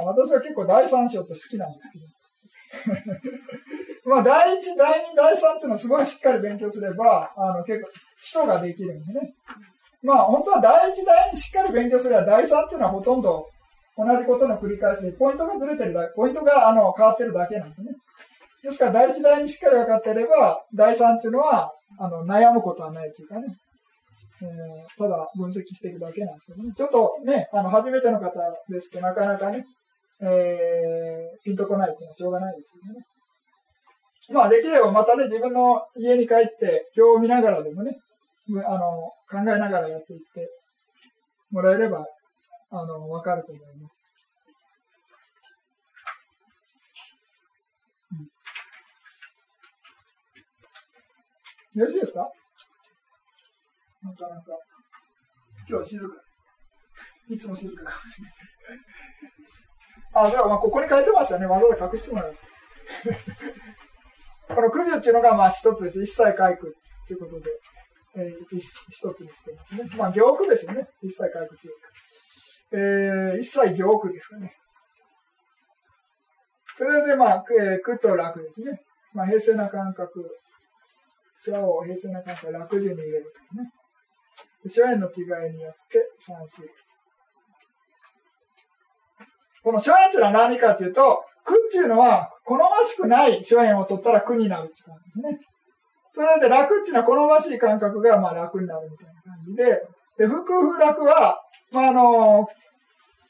あ私は結構第三章って好きなんですけど。まあ第一、第二、第三っていうのはすごいしっかり勉強すれば、あの結構基礎ができるんでね。まあ本当は第一、第二しっかり勉強すれば第三っていうのはほとんど同じことの繰り返しで、ポイントがずれてるだけ、ポイントがあの変わってるだけなんですね。ですから第一、第二しっかり分かってれば、第三っていうのはあの悩むことはないっていうかね。えー、ただ分析していくだけなんですけどね。ちょっとね、あの、初めての方ですとなかなかね、えー、ピンとこないっていうのはしょうがないですよね。まあ、できればまたね、自分の家に帰って表を見ながらでもね、あの、考えながらやっていってもらえれば、あの、わかると思います。よろしいですか？なかなか。今日は静か。いつも静かかもしれない。あ、じゃ、まあ、ここに書いてましたね。わざわざ隠してもらう。この九十っていうのが、まあ、一つです。一切書く。ということで、えー、一つにしてますね。まあ、行句ですよね。一切回復記憶。えー、一切行句ですかね。それで、まあ、えー、苦と楽ですね。まあ、平静な感覚、世話を平静な感覚、楽順に入れるとかね。諸縁の違いによって三種。この諸縁っていうのは何かというと、苦っていうのは、好ましくない諸縁を取ったら苦になるって感じですね。それで楽っていうのは好ましい感覚がまあ楽になるみたいな感じで、で、不空不楽は、まあ、あの、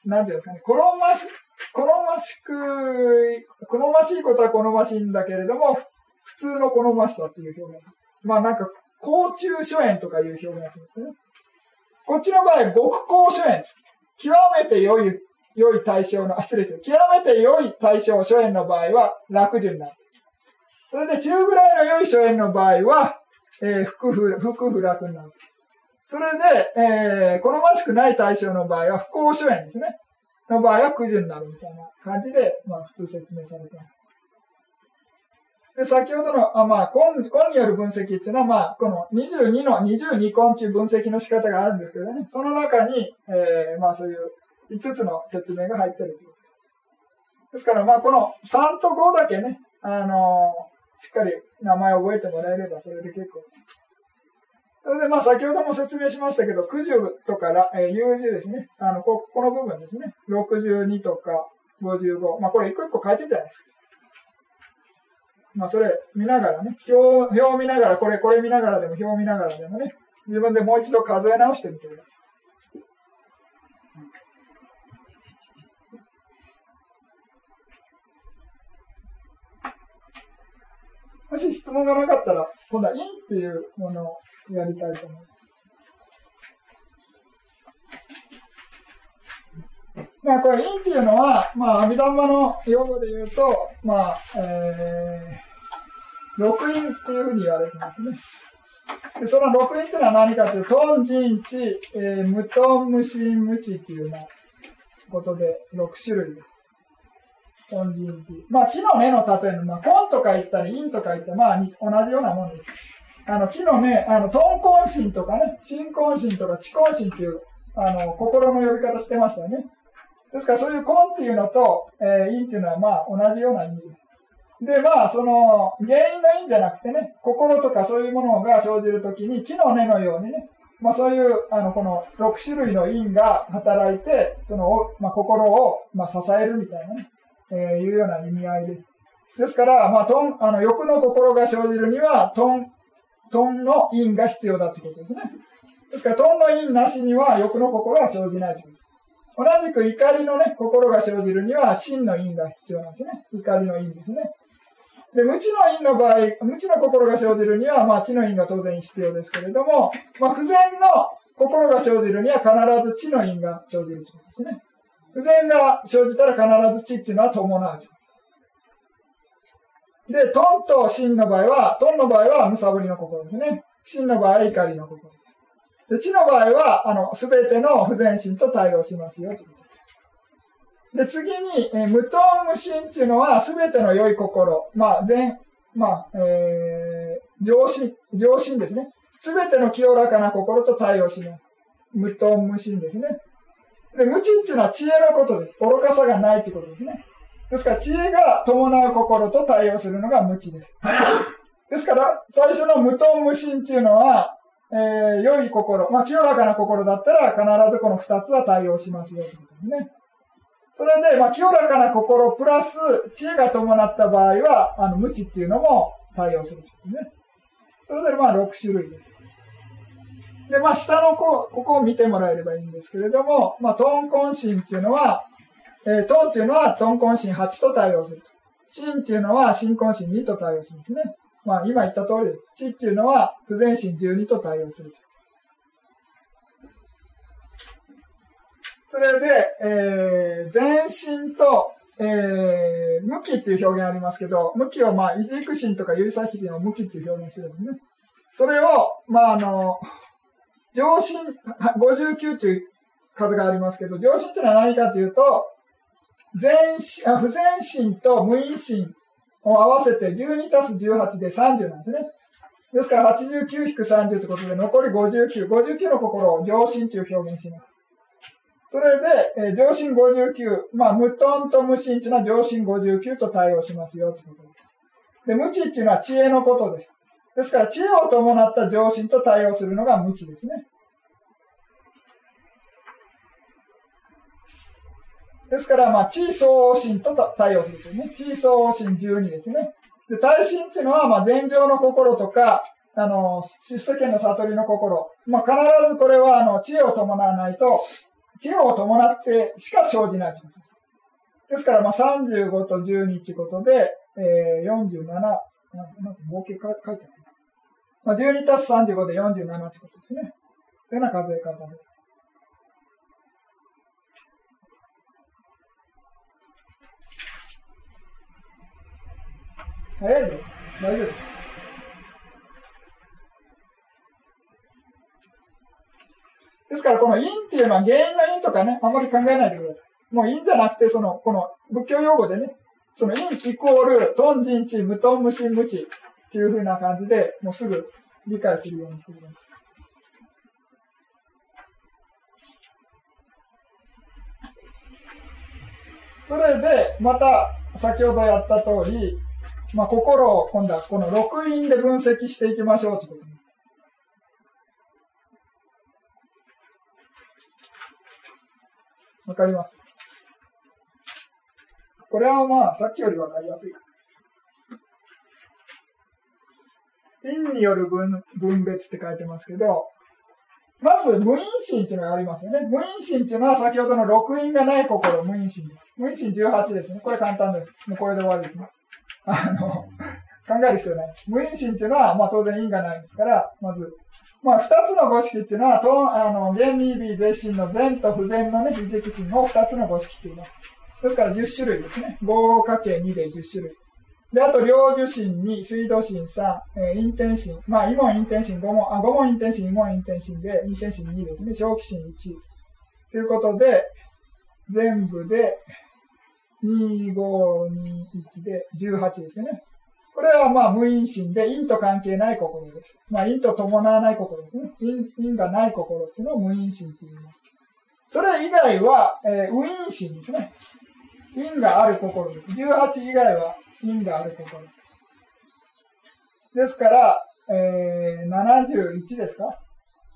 なんていうんですかね、好まし、好ましく、好ましいことは好ましいんだけれども、普通の好ましさっていう表現。まあなんか、甲虫諸縁とかいう表現するんですね。こっちの場合、極高諸縁です。極めて良い、良い対象の、失礼です。極めて良い対象諸縁の場合は、楽順になる。それで中ぐらいの良い諸縁の場合は、えー、不不、不不楽になる。それで、えー、好ましくない対象の場合は、不幸諸縁ですね。の場合は、苦樹になるみたいな感じで、まあ、普通説明されてます。で、先ほどの、あまあ、根、根による分析っていうのは、まあ、この22の22根っていう分析の仕方があるんですけどね、その中に、えー、まあ、そういう5つの説明が入ってるということですから、まあ、この3と5だけね、あのー、しっかり名前を覚えてもらえれば、それで結構。それで、まあ、先ほども説明しましたけど、九十とから、えー、有十ですね。あの、こ、この部分ですね。62とか55。まあ、これ一個一個書いてるじゃないですか。まあ、それ見ながらね、表、表見ながら、これ、これ見ながらでも、表見ながらでもね、自分でもう一度数え直してみてください。もし質問がなかったら、今度は因っていうものをやりたいと思います。まあ、これ、因っていうのは、まあ、阿弥陀魔の用語で言うと、まあ、えー、六因っていうふうに言われてますね。でその六因っていうのは何かというと、トン、ジン、チ、えー、無トン、無心、無知っていうようなことで、六種類です。トン、ジン、チ。まあ、木の根の例えの、まあ、コンとか言ったり、因とか言ったら、まあ、同じようなものです。あの、木の根、あの、トンコン心とかね、心コン心とか、地コン心っていう、あの、心の呼び方してましたよね。ですから、そういうコンっていうのと、えー、因っていうのは、まあ、同じような意味です。で、まあ、その、原因の因じゃなくてね、心とかそういうものが生じるときに、木の根のようにね、まあそういう、あの、この6種類の因が働いて、その、まあ心を、まあ支えるみたいなね、えー、いうような意味合いです。ですから、まあ、トン、あの、欲の心が生じるには、トン、トンの因が必要だってことですね。ですから、トンの因なしには欲の心は生じないということです。同じく怒りのね、心が生じるには、真の因が必要なんですね。怒りの因ですね。で、無知の因の場合、無知の心が生じるには、まあ、知の因が当然必要ですけれども、まあ、不全の心が生じるには必ず知の因が生じるということですね。不全が生じたら必ず知っていうのは伴う。で、トンと真の場合は、トンの場合はむさぶりの心ですね。真の場合は怒りの心。で、知の場合は、あの、すべての不全心と対応しますよ。で、次に、え無糖無心っていうのは、すべての良い心。まあ、全、まあ、えー、上心、上心ですね。すべての清らかな心と対応します。無糖無心ですね。で、無知っていうのは知恵のことです。愚かさがないってことですね。ですから、知恵が伴う心と対応するのが無知です。ですから、最初の無頓無心っていうのは、えー、良い心、まあ、清らかな心だったら、必ずこの二つは対応しますよ、ということですね。それで、まあ、清らかな心プラス、知恵が伴った場合は、あの、無知っていうのも対応するということですね。それで、まあ、6種類です。で、まあ、下のこ、ここを見てもらえればいいんですけれども、まあ、トンコンシンっていうのは、えー、トンっていうのはトンコンシン8と対応すると。シンっていうのは新コンシン2と対応するんですね。まあ、今言った通りです。チっていうのは不全心12と対応する。それで、えー、全身と、えー、向きっていう表現ありますけど、向きをまあ、維持育心とか指先心を向きっていう表現するんですね。それを、まあ、あの、上心、59という数がありますけど、上心っていうのは何かというと、全あ不全心と無因心を合わせて12たす18で30なんですね。ですから89-30ってことで残り59。59の心を上心という表現します。それで、えー、上心59、まあ、無頓と無心っていうのは上心59と対応しますよってことです。で、無知っていうのは知恵のことです。ですから、知恵を伴った上心と対応するのが無知ですね。ですから、まあ、地相応心と対応するというね。地相応心12ですね。で、大心っていうのは、まあ、禅情の心とか、あの、出世間の悟りの心。まあ、必ずこれは、あの、知恵を伴わないと、知恵を伴ってしか生じないということです。ですから、まあ、35と12ってことで、えー、47、なんか合計書いてある。まあ、12たす35で47ってことですね。というような数え方です。早いです。大丈夫です。ですから、この因っていうのは原因の因とかね、あまり考えないでください。もう因じゃなくて、その、この仏教用語でね、その因イコール、トンジンチ、無トン無心無知っていうふうな感じで、もうすぐ理解するようにしてください。それで、また、先ほどやった通り、まあ、心を今度はこの録音で分析していきましょうということわかります？これはまあ、さっきよりわかりやすいか。因による分分別って書いてますけど、まず、無因心っていうのがありますよね。無因心っていうのは先ほどの録音がない心、無因心。無因心18ですね。これ簡単です。もうこれで終わりですね。あの、考える必要ない。無因心っていうのは、まあ当然因がないですから、まず、まあ二つの五式っていうのは、とあの、原理微絶心の善と不全のね、非軸心を二つの五式って言います。ですから10種類ですね。5×2 で10種類。で、あと、領受心2、水道心3、えー、陰天心。まあ、異門陰天心5問、あ、5問陰天心、異門陰天心で、陰天心2ですね。正気心1。ということで、全部で、2、5、2、1で18ですね。これはまあ無因心で、因と関係ない心です。まあ因と伴わない心ですね。因因がない心っていうのを無因心と言います。それ以外は、えー、無因心ですね。因がある心です。18以外は因がある心。ですから、えー、71ですか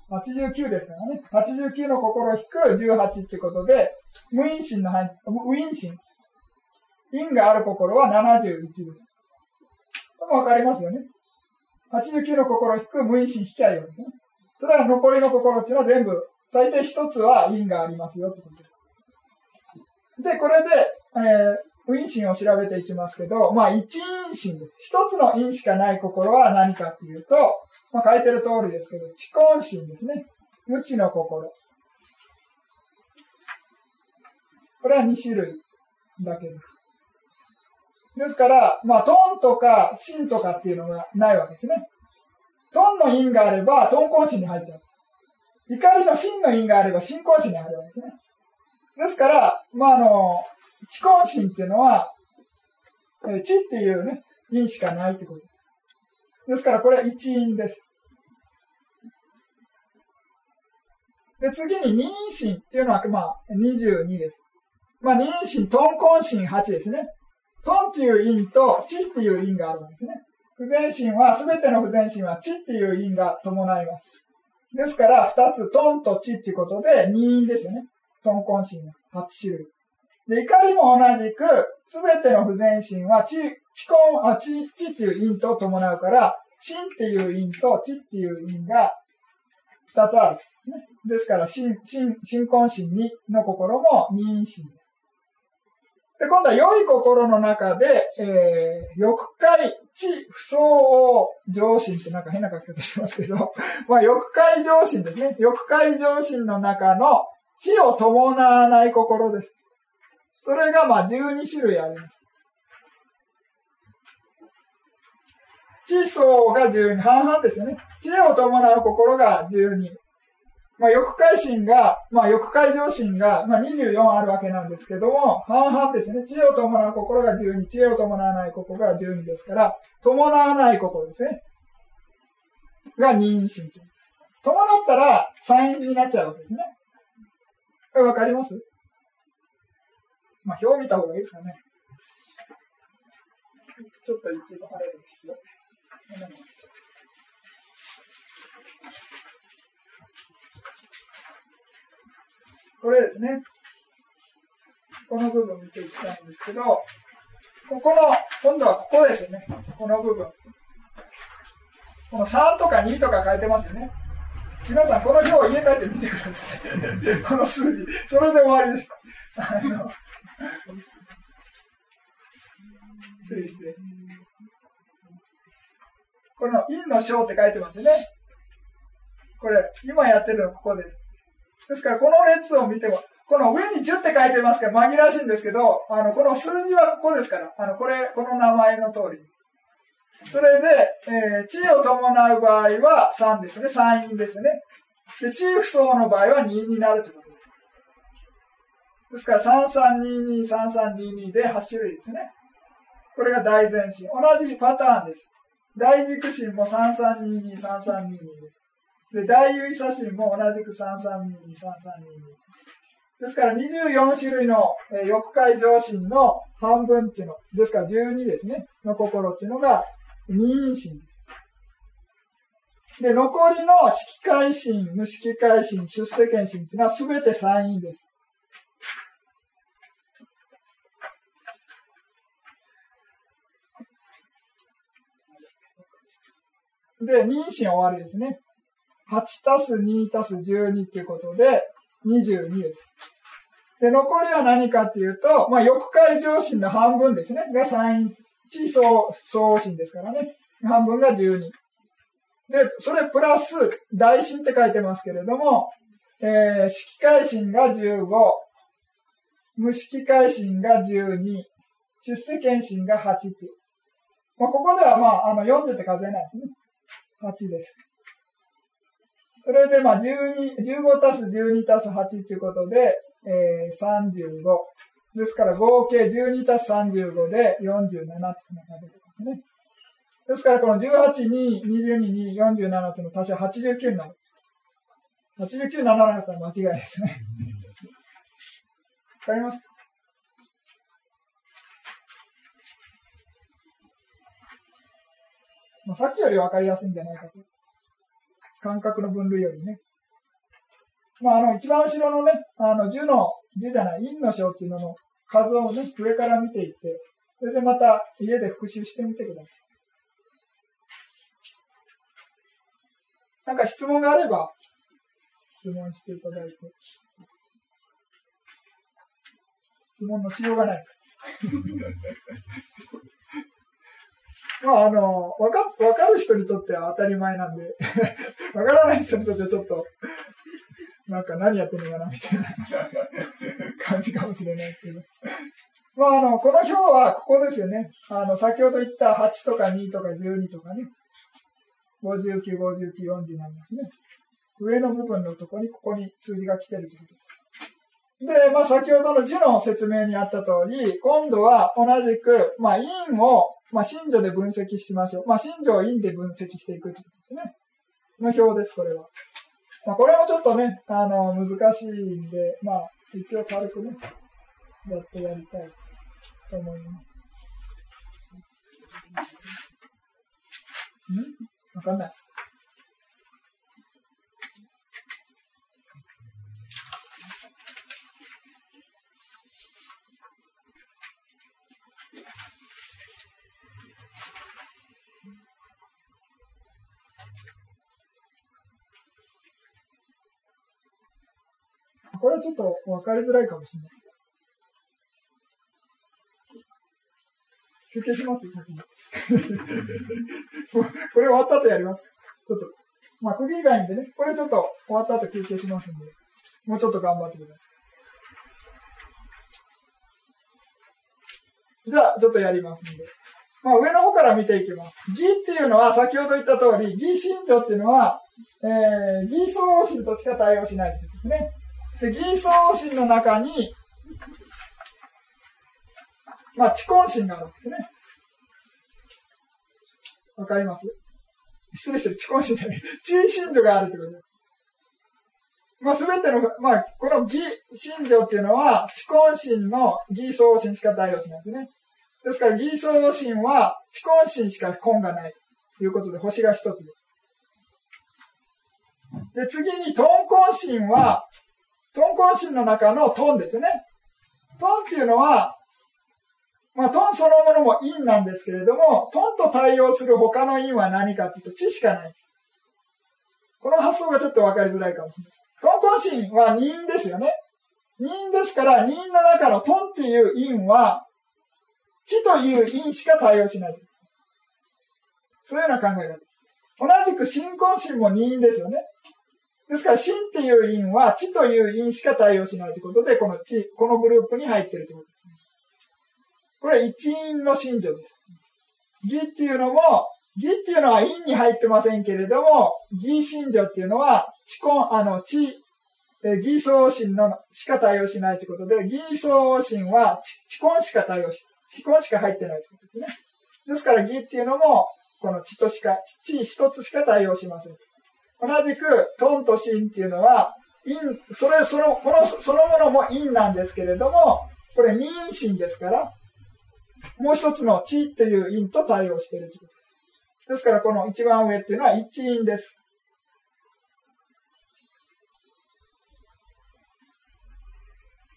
?89 ですからね。89の心引く18ってことで、無因心の範囲、無因心。因がある心は71です。わかりますよね。89の心引く無因心引き合いですね。それは残りの心っていうのは全部、最低一つは因がありますよってことです。で、これで、えー、無因心を調べていきますけど、まあ、一因心。一つの因しかない心は何かっていうと、まあ、書いてる通りですけど、知根心ですね。無知の心。これは2種類だけです。ですから、まあ、トンとか、シンとかっていうのがないわけですね。トンの因があれば、トンコンシンに入っちゃう。怒りの真の因があれば、真コンシンに入るわけですね。ですから、まあ、あの、知根心っていうのは、え知っていうね、因しかないってことです。ですから、これは一因です。で、次に二因心っていうのは、まあ、22です。まあ、二因心、トンコン心8ですね。トンっていう因と地っていう因があるんですね。不全心は、すべての不全心は地っていう因が伴います。ですから、二つ、トンと地っていうことで、二因ですよね。トンコン心8種類。で、怒りも同じく、すべての不全心は、地、地根、あ、地、地っていう因と伴うから、心っていう因と地っていう因が二つある。ですから、心、心、心根心にの心も二因心です。で、今度は良い心の中で、えー、欲界、知、不相応上心ってなんか変な書き方しますけど、まあ欲界上心ですね。欲界上心の中の知を伴わない心です。それがまあ12種類あります。知相が12、半々ですよね。知恵を伴う心が12。まあ、欲界心が、まあ、欲界上心が、まあ、24あるわけなんですけども、半々ですね。知恵を伴う心が12、知恵を伴わない心が12ですから、伴わない心ですね。が二因心。伴ったら三因になっちゃうわけですね。わかります？まあ、表を見た方がいいですかね。ちょっと一度晴れる必要。これですね。この部分見ていきたいんですけど、ここの、今度はここですね。この部分。この3とか2とか書いてますよね。皆さん、この表を家帰ってみてください。この数字。それで終わりです。あの、失礼失礼。この、陰の章って書いてますよね。これ、今やってるのはここです。ですから、この列を見ても、この上に10って書いてますから紛らわしいんですけど、あの、この数字はここですから、あの、これ、この名前の通り。それで、えー、地位を伴う場合は3ですね。3因ですね。で、地位不相の場合は2になるということです。から、3322、3322で8種類ですね。これが大前進。同じパターンです。大軸心も3322、3322で。で、大優位写真も同じく3322、3322。ですから24種類の、え欲界上心の半分っていうの、ですから12ですね、の心っていうのが二因心。で、残りの色界心、無色界心、出世権心っていうのは全て三因です。で、二因心終わりですね。8たす2たす12っていうことで、22です。で、残りは何かっていうと、まあ、欲界上心の半分ですね。が3地相相心ですからね。半分が12。で、それプラス、大心って書いてますけれども、えー、色界心が15、無色界心が12、出世検心が8って。まあ、ここではまあ、あの、40って数えないですね。8です。それで、まあ、12、15たす12たす8ということで、えー、35。ですから、合計12たす35で47ってのが出てますね。ですから、この18、2、22、2、47っていうの足し89になる。89にならなかったら間違いですね。わかります？まあ、さっきよりわかりやすいんじゃないかと。感覚の分類よりね。まあ、あの、一番後ろのね、あの、10の、10じゃない、陰の章っていうのの数をね、上から見ていって、それでまた家で復習してみてください。なんか質問があれば、質問していただいて。質問のしようがないです。まあ、あの、わか、わかる人にとっては当たり前なんで わからない人にとってはちょっと、なんか何やってんのかなみたいな感じかもしれないですけど。まあ、あの、この表はここですよね。あの、先ほど言った8とか2とか12とかね。59、59、40なんですね。上の部分のところにここに数字が来てるということです。で、まあ、先ほどの字の説明にあった通り、今度は同じく、まあ、因を、まあ、信条で分析しましょう。まあ、信条を因で分析していくということですね。の表です、これは。まあ、これもちょっとね、あの、難しいんで、まあ、一応軽くね、やってやりたいと思います。ん？わかんない。これはちょっと分かりづらいかもしれない。休憩します先に。これ終わった後やります。ちょっと。まあ、釘以外でね、これちょっと終わった後休憩しますんで、もうちょっと頑張ってください。じゃあ、ちょっとやりますんで。まあ、上の方から見ていきます。義っていうのは、先ほど言った通り、義信条っていうのは、えー、義相心としか対応しないということですね。で、銀相心の中に、まあ、知根心があるんですね。わかります？失礼してる、知根心じゃない、知信条があるってことです。まあ、すべての、まあ、この義信条っていうのは、知根心の義相心しか対応しないですね。ですから、義相心は、知根心しか根がない。ということで、星が一つです。で、次に、トンコン心は、トンコン心の中のトンですね。トンっていうのは、まあ、トンそのものも陰なんですけれども、トンと対応する他の陰は何かっていうと、地しかないです。この発想がちょっとわかりづらいかもしれない。トンコン心は二陰ですよね。二陰ですから、二陰の中のトンっていう陰は、地という陰しか対応しない。そういうような考え方。同じく新婚心も二陰ですよね。ですから、真っていう因は、地という因しか対応しないということで、この地、このグループに入ってるということです。これは一因の信条です。義っていうのも、義っていうのは因に入ってませんけれども、義信条っていうのは、地根、あの、地、義相心のしか対応しないということで、義相心は地根しか対応し、地根しか入ってないということですね。ですから義っていうのも、この地としか、地一つしか対応しません。同じく、トンとシンっていうのは、陰、それ、その、この、そのものも陰なんですけれども、これ二陰心ですから、もう一つの地っていう陰と対応しているということです。ですから、この一番上っていうのは一陰です。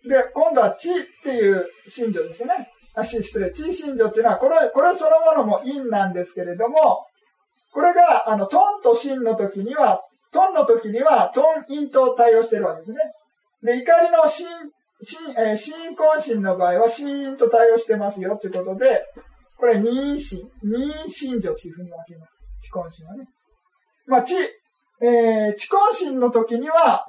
で、今度は地っていう信条ですね。あ、失礼。地信条っていうのは、これ、これそのものも陰なんですけれども、これが、あの、トンとシンの時には、トンの時には、トンインと対応してるわけですね。で、怒りのシン、シン、えー、シンコンシンの場合は、シンと対応してますよ、ということで、これ、二陰心、二陰心情っていうふうに分けます。知根心はね。まあ、知、えー、知根心の時には、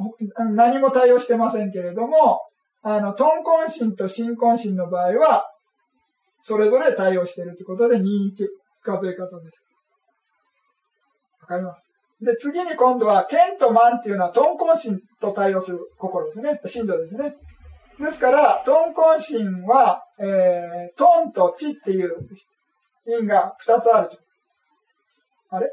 何も対応してませんけれども、あの、トンコン心とシンコン心の場合は、それぞれ対応してるということで、二陰数え方です。かりますで、次に今度は、剣と万っていうのは、トンコン心と対応する心ですね。心情ですね。ですから、トンコン心は、えー、トンとチっていう因が二つあると。あれ？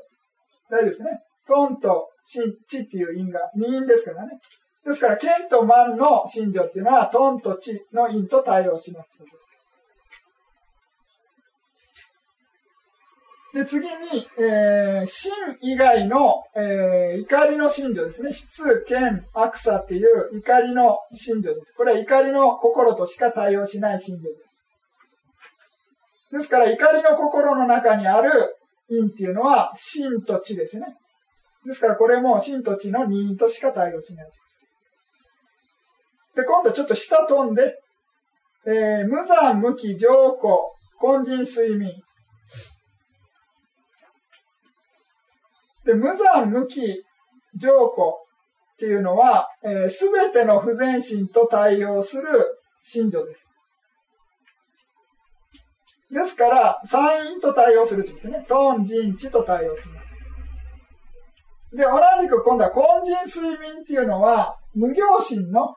大丈夫ですね。トンとチっていう因が二因ですからね。ですから、剣と万の心情っていうのは、トンとチの因と対応します。で、次に、えー、真以外の、えー、怒りの信条ですね。質、剣、悪さっていう怒りの信条です。これは怒りの心としか対応しない信条です。ですから、怒りの心の中にある因っていうのは、真と知ですね。ですから、これも真と知の二因としか対応しない。で、今度ちょっと下飛んで、えー、無残、無気、上皇、根人、睡眠。で、無残無気上古っていうのは、す、えー、べ、ての不全心と対応する信条です。ですから、三因と対応するってことですね。トン、ジン、チと対応します。で、同じく今度は根人睡眠っていうのは、無行心の、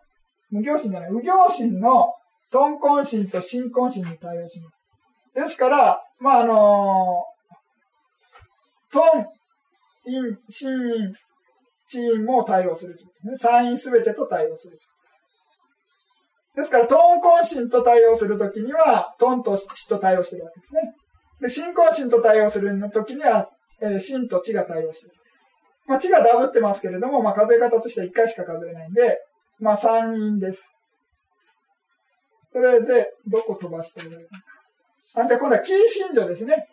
無行心じゃない、無行心のトン根心と新根心に対応します。ですから、まあ、あのー、トン、陰、心陰、地陰も対応するということです。べてと対応する。ですから、トンコン心と対応するときには、トンと地と対応してるわけですね。で、心根心と対応するときには、えー、心と地が対応してる。まあ、地がダブってますけれども、まあ、数え方としては1回しか数えないんで、まあ、三陰です。それで、どこ飛ばしてるあ、で、今度は、キー心情ですね。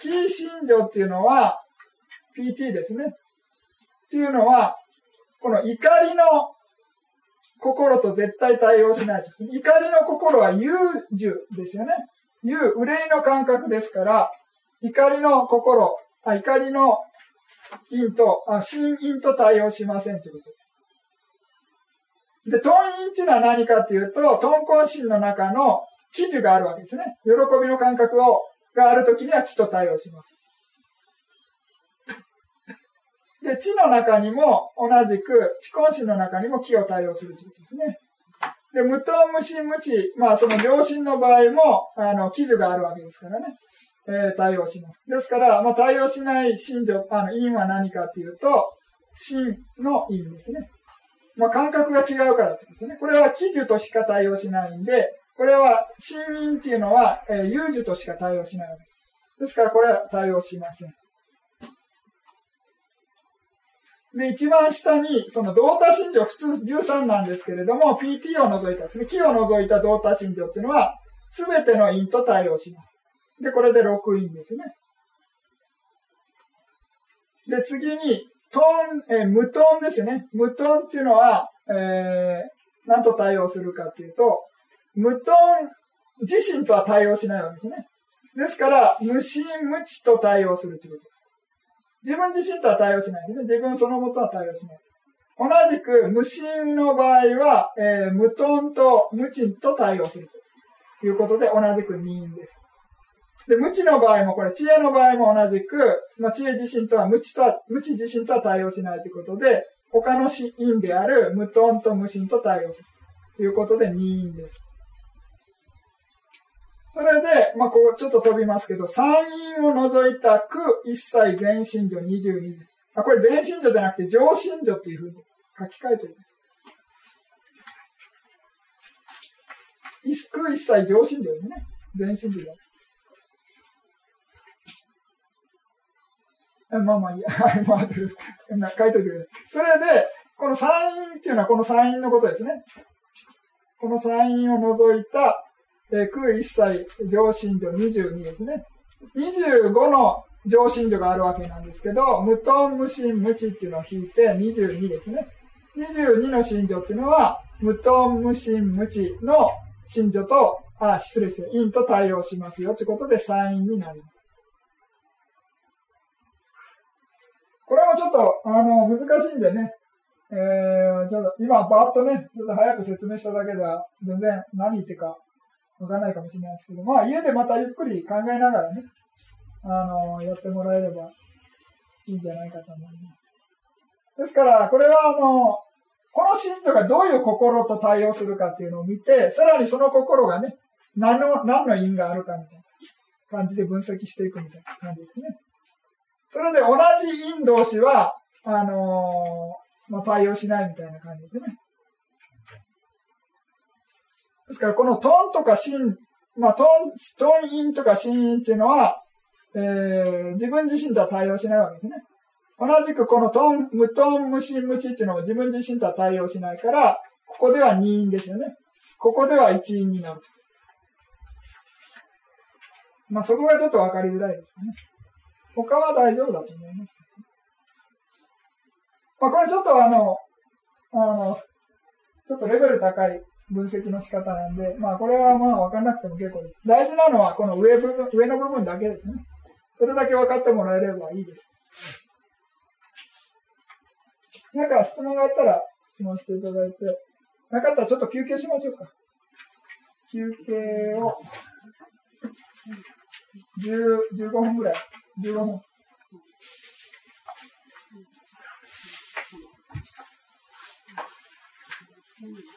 キー心情っていうのは、PT ですね。っていうのは、この怒りの心と絶対対応しない。怒りの心は優柔ですよね。優、憂いの感覚ですから、怒りの心、あ怒りの因と、あ心因と対応しませんということで。で、トン因っていうのは何かっていうと、トンコン心の中の記事があるわけですね。喜びの感覚を、があるときには気と対応します。で、地の中にも同じく、地根心の中にも気を対応するということですね。で、無糖無心無知、まあその両親の場合も、あの、記事があるわけですからね。えー、対応します。ですから、まあ、対応しない信条、あの、因は何かっていうと、真の因ですね。まあ、感覚が違うからってことね。これは記事としか対応しないんで、これは、真因っていうのは、えー、有事としか対応しないわけです。ですから、これは対応しません。で、一番下に、その同多信条、普通13なんですけれども、PT を除いたですね、木を除いた同多信条っていうのは、すべての因と対応します。で、これで6因ですね。で、次に、トン、えー、無トンですね。無トンっていうのは、えー、何と対応するかっていうと、無トン自身とは対応しないわけですね。ですから、無心無知と対応するということ。自分自身とは対応しないでね。自分そのもとは対応しない。同じく、無心の場合は、えー、無頓と無知と対応するということで、同じく二因です。で、無知の場合も、これ、知恵の場合も同じく、まあ、知恵自身とは無知とは、無知自身とは対応しないということで、他の死因である無頓と無心と対応するということで二因です。それで、まあ、こう、ちょっと飛びますけど、三因を除いた区一切全信条二十二条。あ、これ全信条じゃなくて上信条っていうふうに書き換えてる。区一切上信条ですね。全信条だ。まあまあいいや。はいまあ、書いといてくれ。それで、この三因っていうのはこの三因のことですね。この三因を除いたえ、空一切上心女22ですね。25の上心女があるわけなんですけど、無頓無心無知っていうのを引いて22ですね。22の心女っていうのは、無頓無心無知の心女と、あ、失礼ですね、陰と対応しますよということで3因になります。これもちょっと、あの、難しいんでね、えー、ちょっと今バーッとね、ちょっと早く説明しただけでは、全然何言ってかわからないかもしれないですけど、まあ家でまたゆっくり考えながらね、あの、やってもらえればいいんじゃないかと思います。ですから、これはあの、この信徒がどういう心と対応するかっていうのを見て、さらにその心がね、何の、何の因があるかみたいな感じで分析していくみたいな感じですね。それで同じ因同士は、あのー、まあ、対応しないみたいな感じですね。ですから、このトンとかシン、まあ、トン、トンインとかシンっていうのは、えー、自分自身とは対応しないわけですね。同じくこのトン、無トン、無心、無知っていうのも自分自身とは対応しないから、ここでは二因ですよね。ここでは一因になる。まあ、そこがちょっとわかりづらいですね。他は大丈夫だと思います。まあ、これちょっとあの、あの、ちょっとレベル高い分析の仕方なんで、まあこれはまあ分かんなくても結構です。大事なのはこの上部分、上の部分だけですね。それだけ分かってもらえればいいです。なんか質問があったら質問していただいて、なかったらちょっと休憩しましょうか。休憩を10 15分ぐらい。15分。うん